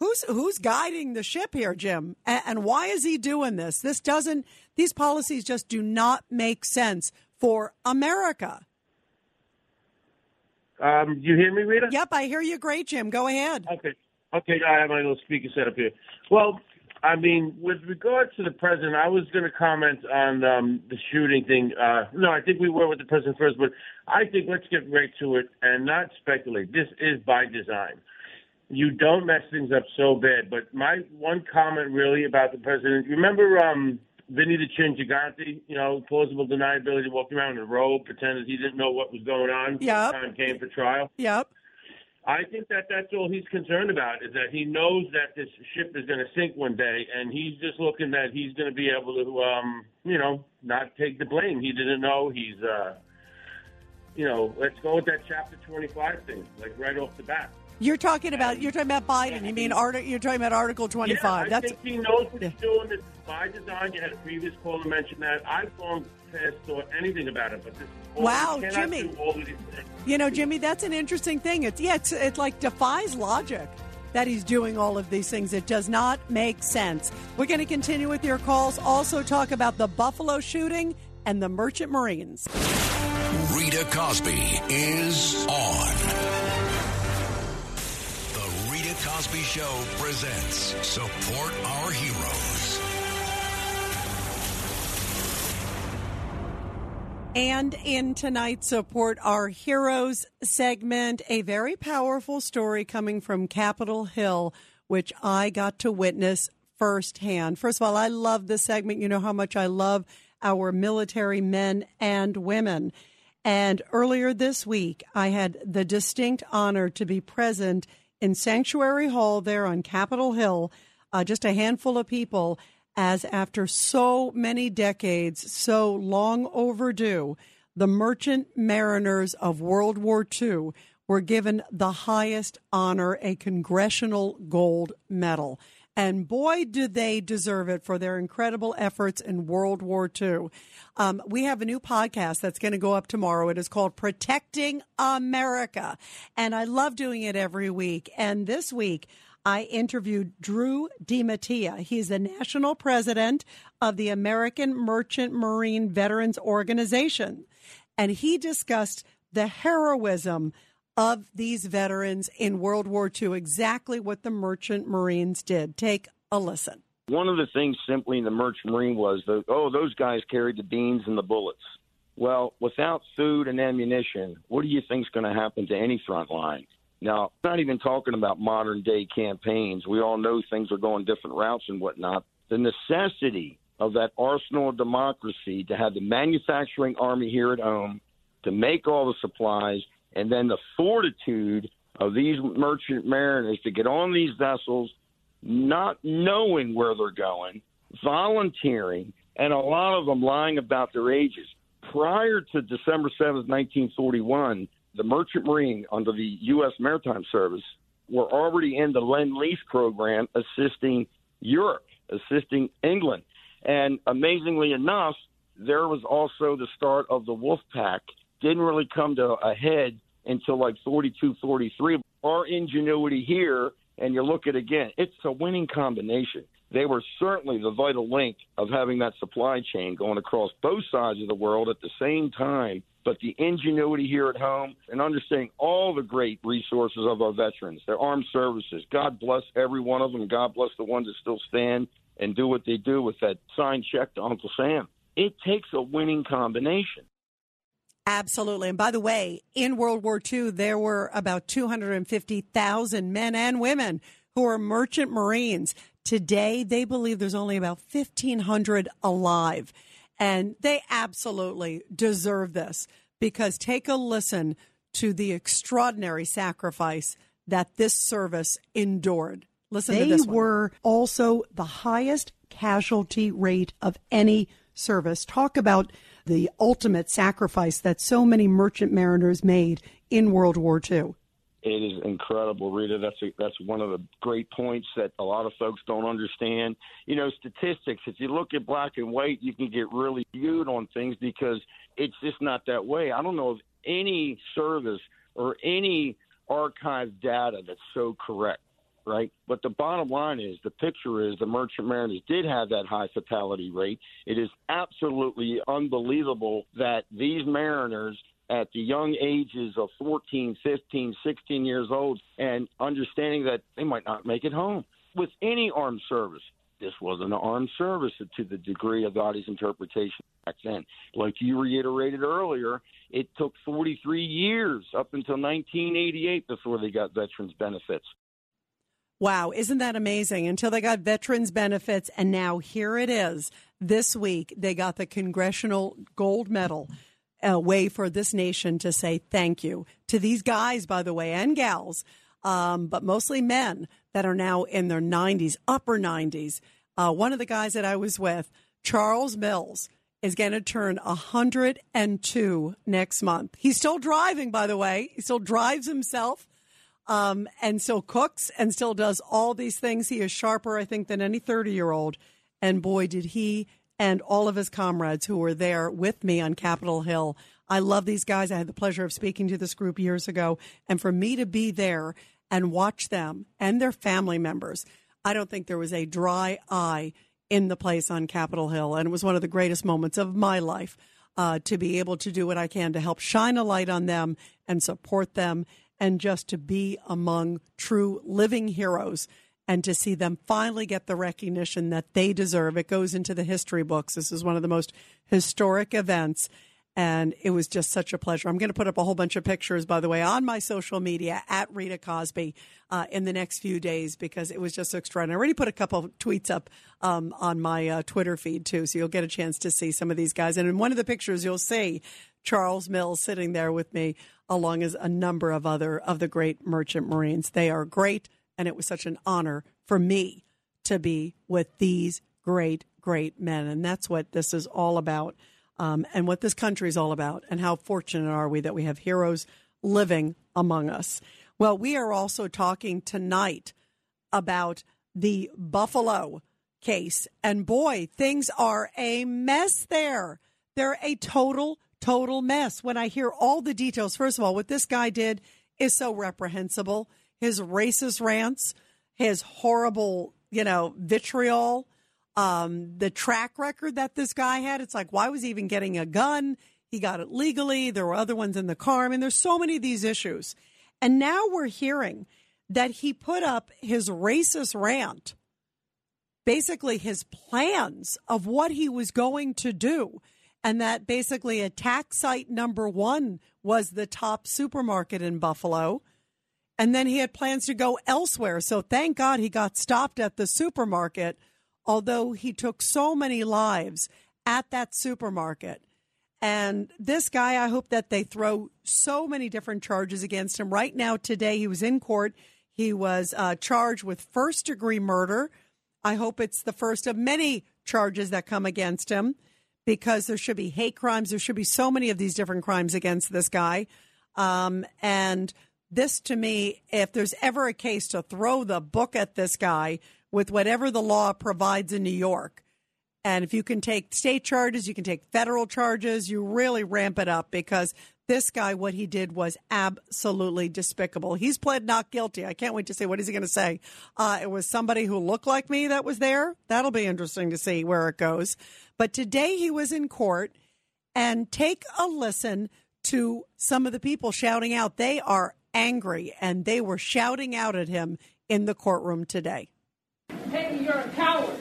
who's who's guiding the ship here, Jim? And, and why is he doing this? This doesn't; these policies just do not make sense for America. Um, you hear me, Rita? Yep, I hear you. Great, Jim. Go ahead. Okay. Okay, I have my little speaker set up here. Well, I mean, with regard to the president, I was going to comment on um, the shooting thing. Uh, no, I think we were with the president first, but I think let's get right to it and not speculate. This is by design. You don't mess things up so bad. But my one comment really about the president, remember um, Vinny the Chin Gigante, you know, plausible deniability, walking around in a robe, pretending he didn't know what was going on Yep. time came for trial? Yep. I think that that's all he's concerned about is that he knows that this ship is going to sink one day, and he's just looking that he's going to be able to, um, you know, not take the blame. He didn't know. He's, uh, you know, let's go with that chapter twenty-five thing, like right off the bat. You're talking about you're talking about Biden. You mean art, you're talking about Article 25. Yeah, I That's think he knows what he's doing. This is by design. You had a previous caller mention that. I've long past thought anything about it, but this is all, Wow, you Jimmy. do all of these things. You know, Jimmy, that's an interesting thing. It's yeah, it's it like defies logic that he's doing all of these things. It does not make sense. We're going to continue with your calls. Also, talk about the Buffalo shooting and the Merchant Marines. Rita Cosby is on. Show presents Support Our Heroes. And in tonight's Support Our Heroes segment, a very powerful story coming from Capitol Hill, which I got to witness firsthand. First of all, I love this segment. You know how much I love our military men and women. And earlier this week, I had the distinct honor to be present in Statuary Hall there on Capitol Hill, uh, just a handful of people, as after so many decades, so long overdue, the merchant mariners of World War II were given the highest honor, a Congressional Gold Medal. And boy, do they deserve it for their incredible efforts in World War II. Um, we have a new podcast that's going to go up tomorrow. It is called Protecting America. And I love doing it every week. And this week, I interviewed Dru DiMattia. He's the national president of the American Merchant Marine Veterans Organization. And he discussed the heroism of these veterans in World War II, exactly what the Merchant Marines did. Take a listen. One of the things simply in the Merchant Marine was that, oh, those guys carried the beans and the bullets. Well, without food and ammunition, what do you think is going to happen to any front line? Now, not even talking about modern day campaigns. We all know things are going different routes and whatnot. The necessity of that arsenal of democracy to have the manufacturing army here at home to make all the supplies and then the fortitude of these merchant mariners to get on these vessels, not knowing where they're going, volunteering, and a lot of them lying about their ages. Prior to December 7th, 1941, the Merchant Marine under the U.S. Maritime Service were already in the Lend Lease program assisting Europe, assisting England. And amazingly enough, there was also the start of the Wolf Pack. Didn't really come to a head until like 42, 43. Our ingenuity here, and you look at again, it's a winning combination. They were certainly the vital link of having that supply chain going across both sides of the world at the same time. But the ingenuity here at home and understanding all the great resources of our veterans, their armed services. God bless every one of them. God bless the ones that still stand and do what they do with that signed check to Uncle Sam. It takes a winning combination. Absolutely. And by the way, in World War II, there were about 250,000 men and women who were merchant Marines. Today, they believe there's only about 1,500 alive. And they absolutely deserve this because take a listen to the extraordinary sacrifice that this service endured. Listen they to this. They were also the highest casualty rate of any service. Talk about the ultimate sacrifice that so many merchant mariners made in World War II. It is incredible, Rita. That's a, that's one of the great points that a lot of folks don't understand. You know, statistics. If you look at black and white, you can get really viewed on things because it's just not that way. I don't know of any service or any archive data that's so correct right? But the bottom line is the picture is the Merchant Mariners did have that high fatality rate. It is absolutely unbelievable that these mariners at the young ages of 14, 15, 16 years old and understanding that they might not make it home with any armed service. This wasn't an armed service to the degree of Gotti's interpretation back then. Like you reiterated earlier, it took 43 years up until 1988 before they got veterans benefits. Wow, isn't that amazing? Until they got veterans benefits, and now here it is. This week, they got the Congressional Gold Medal, a way for this nation to say thank you to these guys, by the way, and gals, um, but mostly men that are now in their 90s, upper 90s. Uh, one of the guys that I was with, Charles Mills, is going to turn 102 next month. He's still driving, by the way. He still drives himself um, and still cooks and still does all these things. He is sharper, I think, than any 30 year old. And boy, did he and all of his comrades who were there with me on Capitol Hill. I love these guys. I had the pleasure of speaking to this group years ago. And for me to be there and watch them and their family members, I don't think there was a dry eye in the place on Capitol Hill. And it was one of the greatest moments of my life uh, to be able to do what I can to help shine a light on them and support them and just to be among true living heroes and to see them finally get the recognition that they deserve. It goes into the history books. This is one of the most historic events. And it was just such a pleasure. I'm going to put up a whole bunch of pictures, by the way, on my social media at Rita Cosby uh, in the next few days because it was just so extraordinary. I already put a couple of tweets up um, on my uh, Twitter feed too, so you'll get a chance to see some of these guys. And in one of the pictures, you'll see Charles Mills sitting there with me, along as a number of other of the great merchant marines. They are great, and it was such an honor for me to be with these great, great men. And that's what this is all about um, and what this country is all about, and how fortunate are we that we have heroes living among us. Well, we are also talking tonight about the Buffalo case. And boy, things are a mess there. They're a total, total mess. When I hear all the details, first of all, what this guy did is so reprehensible. His racist rants, his horrible, you know, vitriol, um, the track record that this guy had. It's like, why was he even getting a gun? He got it legally. There were other ones in the car. I mean, there's so many of these issues. And now we're hearing that he put up his racist rant, basically his plans of what he was going to do. And that basically attack site number one was the Tops supermarket in Buffalo. And then he had plans to go elsewhere. So thank God he got stopped at the supermarket although he took so many lives at that supermarket. And this guy, I hope that they throw so many different charges against him. Right now, today, he was in court. He was uh, charged with first degree murder. I hope it's the first of many charges that come against him because there should be hate crimes. There should be so many of these different crimes against this guy. Um, and this, to me, if there's ever a case to throw the book at this guy with whatever the law provides in New York. And if you can take state charges, you can take federal charges, you really ramp it up because this guy, what he did was absolutely despicable. He's pled not guilty. I can't wait to see what is he going to say. Uh, it was somebody who looked like me that was there. That'll be interesting to see where it goes. But today he was in court, and take a listen to some of the people shouting out. They are angry, and they were shouting out at him in the courtroom today. Hey, you're a coward.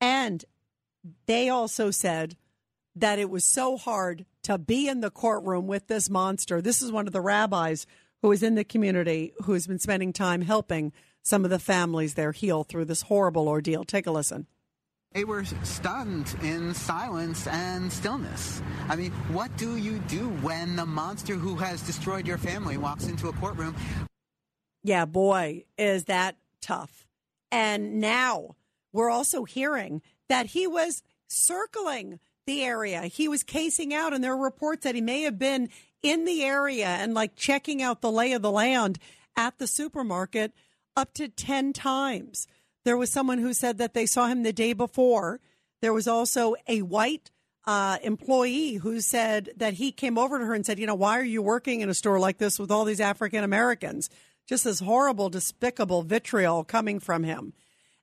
And they also said that it was so hard to be in the courtroom with this monster. This is one of the rabbis who is in the community who has been spending time helping some of the families there heal through this horrible ordeal. Take a listen. They were stunned in silence and stillness. I mean, what do you do when the monster who has destroyed your family walks into a courtroom? Yeah, boy, is that tough. And now we're also hearing that he was circling the area. He was casing out, and there are reports that he may have been in the area and like checking out the lay of the land at the supermarket up to 10 times. There was someone who said that they saw him the day before. There was also a white uh, employee who said that he came over to her and said, You know, why are you working in a store like this with all these African Americans? just this horrible, despicable vitriol coming from him.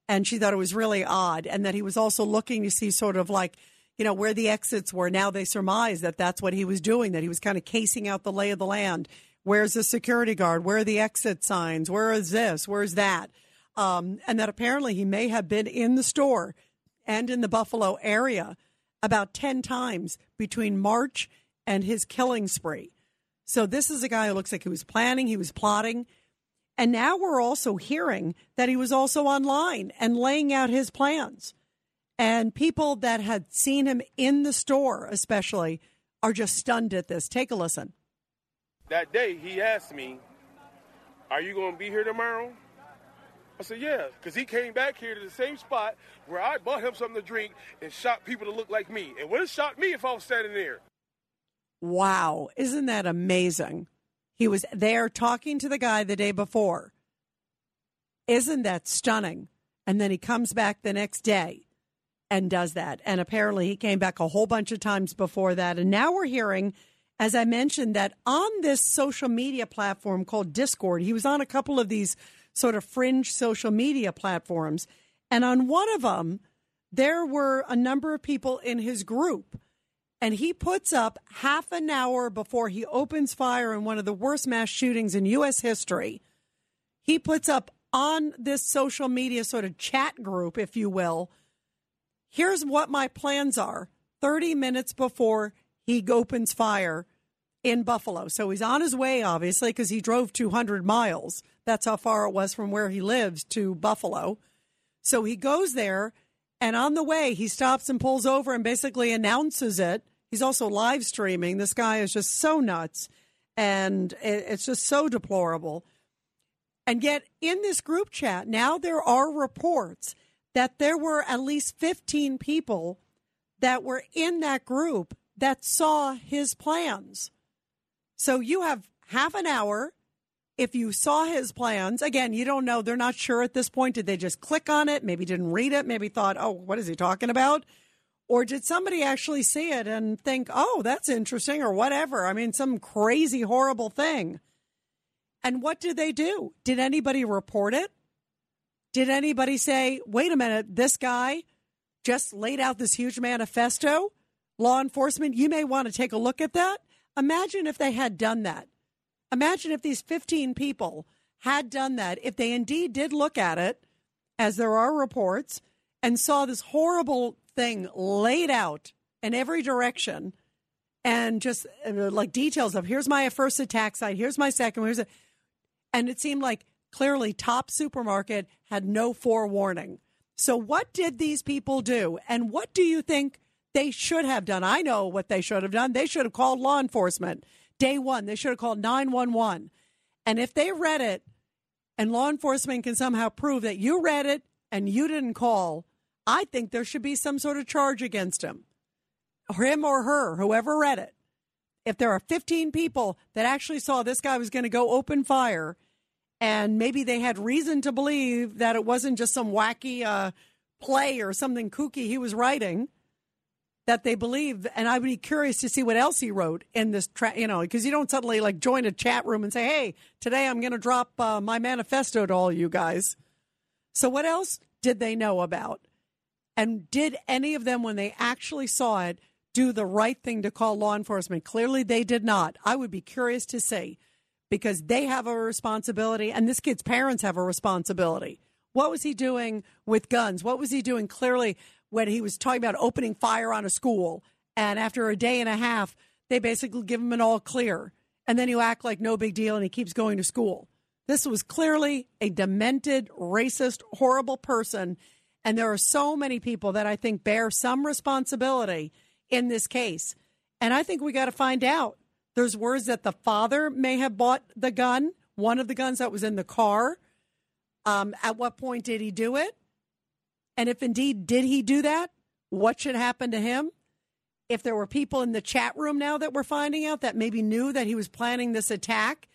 And she thought it was really odd. And that he was also looking to see sort of like, you know, where the exits were. Now they surmise that that's what he was doing, that he was kind of casing out the lay of the land. Where's the security guard? Where are the exit signs? Where is this? Where's that? Um, and that apparently he may have been in the store and in the Buffalo area about 10 times between March and his killing spree. So this is a guy who looks like he was planning, he was plotting. And now we're also hearing that he was also online and laying out his plans. And people that had seen him in the store, especially, are just stunned at this. Take a listen. That day, he asked me, Are you going to be here tomorrow? I said, Yeah, because he came back here to the same spot where I bought him something to drink and shot people to look like me. And would have shot me if I was standing there. Wow. Isn't that amazing? He was there talking to the guy the day before. Isn't that stunning? And then he comes back the next day and does that. And apparently he came back a whole bunch of times before that. And now we're hearing, as I mentioned, that on this social media platform called Discord, he was on a couple of these sort of fringe social media platforms. And on one of them, there were a number of people in his group and he puts up half an hour before he opens fire in one of the worst mass shootings in U.S. history. He puts up on this social media sort of chat group, if you will, here's what my plans are 30 minutes before he opens fire in Buffalo. So he's on his way, obviously, because he drove 200 miles. That's how far it was from where he lives to Buffalo. So he goes there, and on the way, he stops and pulls over and basically announces it. He's also live streaming. This guy is just so nuts, and it's just so deplorable. And yet, in this group chat, now there are reports that there were at least 15 people that were in that group that saw his plans. So you have half an hour. If you saw his plans, again, you don't know. They're not sure at this point. Did they just click on it? Maybe didn't read it. Maybe thought, oh, what is he talking about? Or did somebody actually see it and think, oh, that's interesting or whatever? I mean, some crazy, horrible thing. And what did they do? Did anybody report it? Did anybody say, wait a minute, this guy just laid out this huge manifesto? Law enforcement, you may want to take a look at that. Imagine if they had done that. Imagine if these 15 people had done that, if they indeed did look at it, as there are reports, and saw this horrible thing laid out in every direction and just uh, like details of here's my first attack site, here's my second, here's a, and it seemed like clearly Tops Supermarket had no forewarning. So, what did these people do? And what do you think they should have done? I know what they should have done. They should have called law enforcement day one. They should have called 911. And if they read it and law enforcement can somehow prove that you read it and you didn't call, I think there should be some sort of charge against him, or him or her, whoever read it. If there are 15 people that actually saw this guy was going to go open fire and maybe they had reason to believe that it wasn't just some wacky uh, play or something kooky he was writing that they believe and i would be curious to see what else he wrote in this tra- you know because you don't suddenly like join a chat room and say hey today i'm going to drop uh, my manifesto to all you guys so what else did they know about and did any of them when they actually saw it do the right thing to call law enforcement clearly they did not i would be curious to see because they have a responsibility and this kid's parents have a responsibility. What was he doing with guns? What was he doing clearly when he was talking about opening fire on a school? And after a day and a half, they basically give him an all clear. And then you act like no big deal and he keeps going to school. This was clearly a demented, racist, horrible person. And there are so many people that I think bear some responsibility in this case. And I think we got to find out there's words that the father may have bought the gun, one of the guns that was in the car. Um, at what point did he do it? And if indeed did he do that, what should happen to him? If there were people in the chat room now that we're finding out that maybe knew that he was planning this attack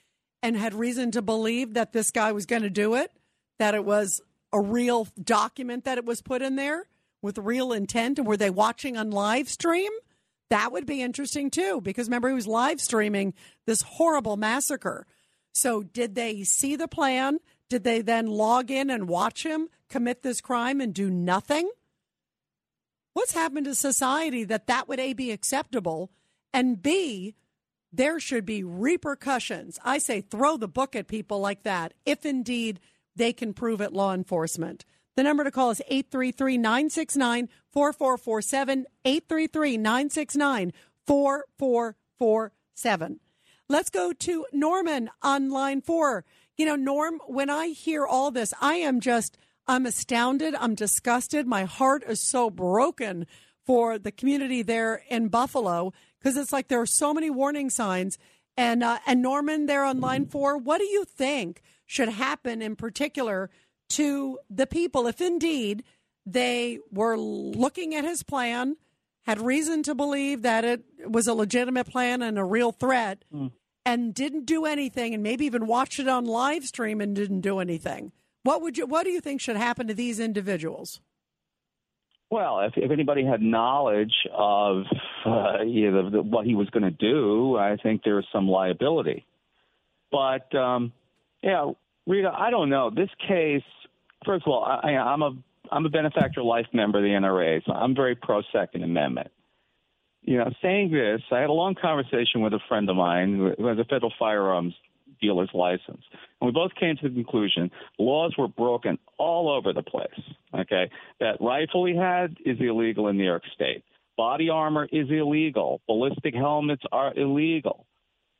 and had reason to believe that this guy was going to do it, that it was a real document that it was put in there with real intent, and were they watching on live stream? That would be interesting too, because remember, he was live streaming this horrible massacre. So, did they see the plan? Did they then log in and watch him commit this crime and do nothing? What's happened to society that that would A, be acceptable, and B, there should be repercussions. I say throw the book at people like that if indeed they can prove it law enforcement. The number to call is 833 969 4447. 833 969 4447. Let's go to Norman on line four. You know, Norm, when I hear all this, I am just, I'm astounded. I'm disgusted. My heart is so broken for the community there in Buffalo because it's like there are so many warning signs. And, uh, and Norman, there on line four, what do you think should happen in particular to the people if indeed they were looking at his plan, had reason to believe that it was a legitimate plan and a real threat, mm. And didn't do anything, and maybe even watched it on live stream and didn't do anything. What would you? What do you think should happen to these individuals? Well, if, if anybody had knowledge of uh, you know, the, what he was going to do, I think there's some liability. But um, yeah, Rita, I don't know. This case first of all, I, I'm a I'm a benefactor life member of the NRA, so I'm very pro Second Amendment. You know, saying this, I had a long conversation with a friend of mine who has a federal firearms dealer's license. And we both came to the conclusion laws were broken all over the place. Okay, that rifle he had is illegal in New York State. Body armor is illegal. Ballistic helmets are illegal.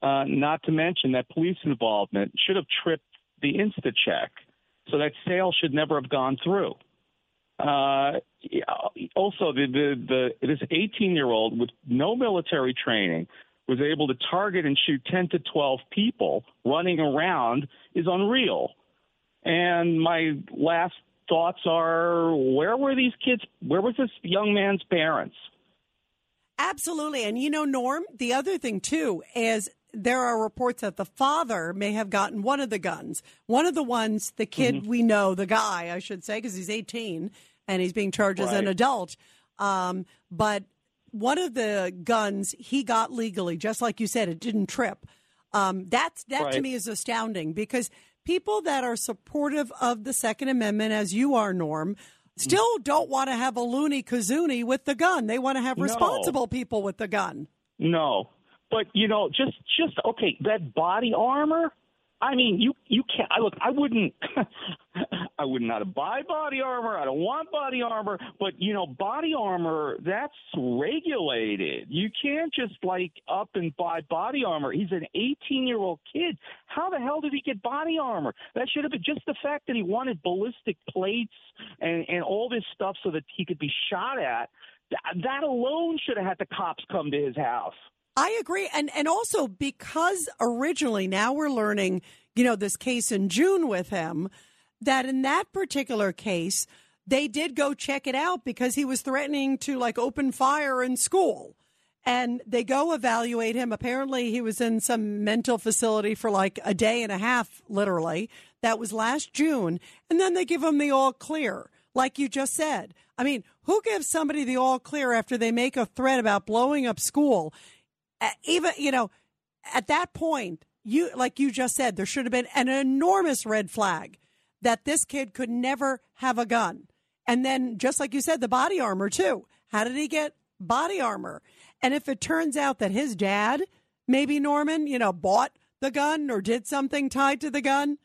Uh, not to mention that police involvement should have tripped the Insta check, so that sale should never have gone through. Uh, also, the, the, the this 18 year old with no military training was able to target and shoot 10 to 12 people running around is unreal. And my last thoughts are where were these kids? Where was this young man's parents? Absolutely. And you know, Norm, the other thing too is there are reports that the father may have gotten one of the guns. One of the ones, the kid Mm-hmm. we know, the guy, I should say, because he's 18 and he's being charged as an adult. Um, but one of the guns he got legally, just like you said, it didn't trip. Um, that's that to me is astounding because people that are supportive of the Second Amendment, as you are, Norm, still don't want to have a loony kazoonie with the gun. They want to have No. responsible people with the gun. No, but you know, just just okay. That body armor. I mean, you you can't. I look. I wouldn't. [laughs] I would not buy body armor. I don't want body armor. But you know, body armor that's regulated. You can't just like up and buy body armor. He's an 18 year old kid. How the hell did he get body armor? That should have been just the fact that he wanted ballistic plates and and all this stuff so that he could be shot at. That, that alone should have had the cops come to his house. I agree. And and also because originally now we're learning, you know, this case in June with him, that in that particular case, they did go check it out because he was threatening to like open fire in school. And they go evaluate him. Apparently, he was in some mental facility for like a day and a half, literally. That was last June. And then they give him the all clear, like you just said. I mean, who gives somebody the all clear after they make a threat about blowing up school? Even you know at that point you like you just said there should have been an enormous red flag that this kid could never have a gun. And then just like you said the body armor too. How did he get body armor? And if it turns out that his dad maybe norman you know bought the gun or did something tied to the gun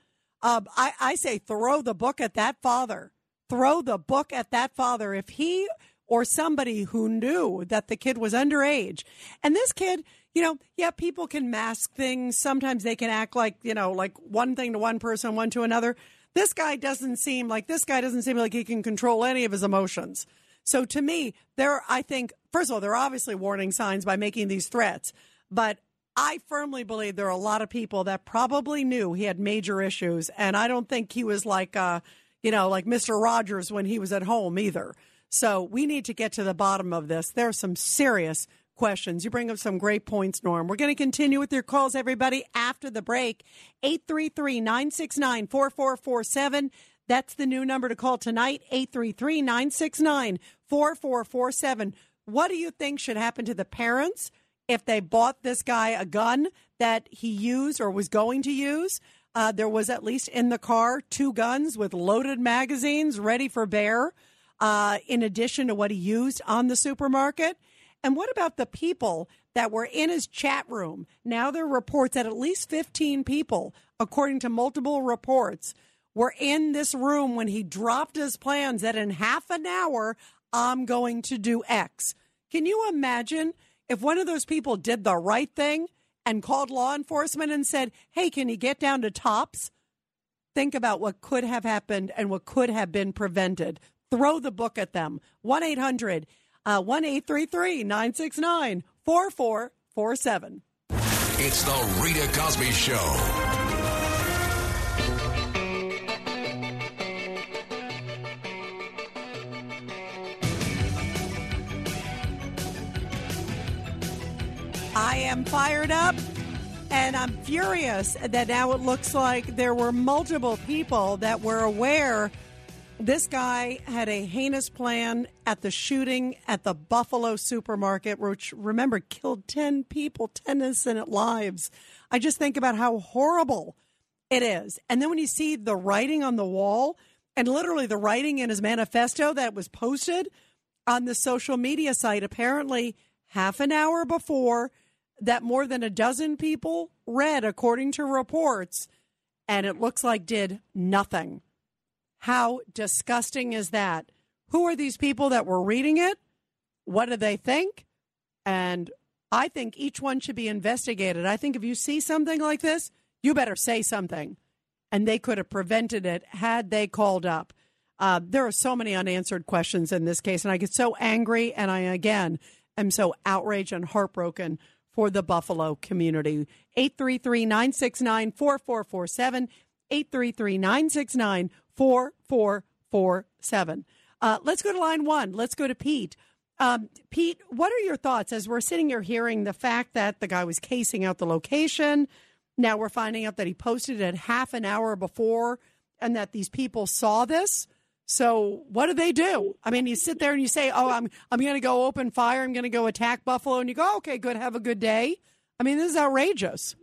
um, I, I say throw the book at that father. Throw the book at that father. If he or somebody who knew that the kid was underage. And this kid, you know, yeah, people can mask things. Sometimes they can act like, you know, like one thing to one person, one to another. This guy doesn't seem like this guy doesn't seem like he can control any of his emotions. So to me, there, I think, first of all, there are obviously warning signs by making these threats, but I firmly believe there are a lot of people that probably knew he had major issues. And I don't think he was like, uh, you know, like Mr. Rogers when he was at home either. So we need to get to the bottom of this. There are some serious questions. You bring up some great points, Norm. We're going to continue with your calls, everybody, after the break. 833 969 4447. That's the new number to call tonight 833 969 4447. What do you think should happen to the parents if they bought this guy a gun that he used or was going to use? Uh, there was at least in the car two guns with loaded magazines ready for bear uh, in addition to what he used on the supermarket? And what about the people that were in his chat room? Now there are reports that at least 15 people, according to multiple reports, were in this room when he dropped his plans that in half an hour, I'm going to do X. Can you imagine if one of those people did the right thing and called law enforcement and said, hey, can you get down to Tops? Think about what could have happened and what could have been prevented throw the book at them. 1 800 uh, 1 833 969 4447. It's the Rita Cosby Show. I am fired up and I'm furious that now it looks like there were multiple people that were aware this guy had a heinous plan at the shooting at the Buffalo supermarket, which remember killed 10 people, 10 innocent lives. I just think about how horrible it is. And then when you see the writing on the wall, and literally the writing in his manifesto that was posted on the social media site, apparently half an hour before that more than a dozen people read, according to reports, and it looks like did nothing. How disgusting is that? Who are these people that were reading it? What do they think? And I think each one should be investigated. I think if you see something like this, you better say something. And they could have prevented it had they called up. Uh, there are so many unanswered questions in this case, and I get so angry, and I again am so outraged and heartbroken for the Buffalo community. 833 969 4447. 833 969 4447. Uh, let's go to line one. Let's go to Pete. Um, Pete, what are your thoughts as we're sitting here hearing the fact that the guy was casing out the location? Now we're finding out that he posted it half an hour before and that these people saw this. So what do they do? I mean, you sit there and you say, "Oh, I'm I'm going to go open fire. I'm going to go attack Buffalo," and you go, "Okay, good. Have a good day." I mean, this is outrageous.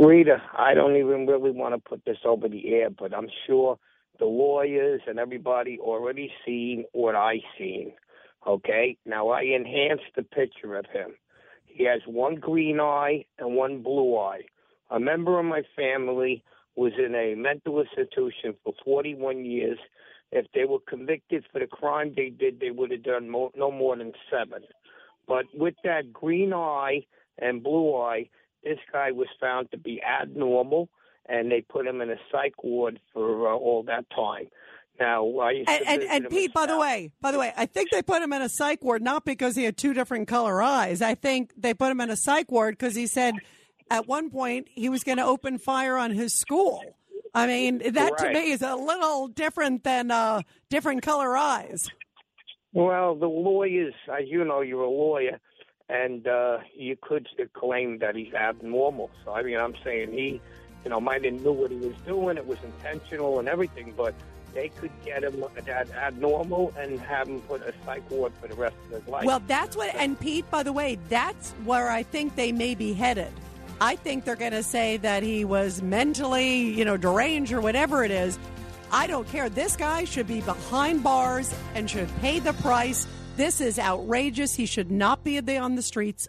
Rita, I don't even really want to put this over the air, but I'm sure the lawyers and everybody already seen what I seen. Okay, now I enhanced the picture of him. He has one green eye and one blue eye. A member of my family was in a mental institution for 41 years. If they were convicted for the crime they did, they would have done more, no more than seven. But with that green eye and blue eye, this guy was found to be abnormal, and they put him in a psych ward for uh, all that time. Now, I used And, to and, and Pete, by the way, by the way, I think they put him in a psych ward not because he had two different color eyes. I think they put him in a psych ward because he said at one point he was going to open fire on his school. I mean, that to me is a little different than uh, different color eyes. Well, the lawyers, as you know, you're a lawyer, and uh, you could claim that he's abnormal. So, I mean, I'm saying he, you know, might have knew what he was doing. It was intentional and everything, but they could get him that abnormal and have him put a psych ward for the rest of his life. Well, that's what, and Pete, by the way, that's where I think they may be headed. I think they're going to say that he was mentally, you know, deranged or whatever it is. I don't care. This guy should be behind bars and should pay the price. This is outrageous. He should not be on the streets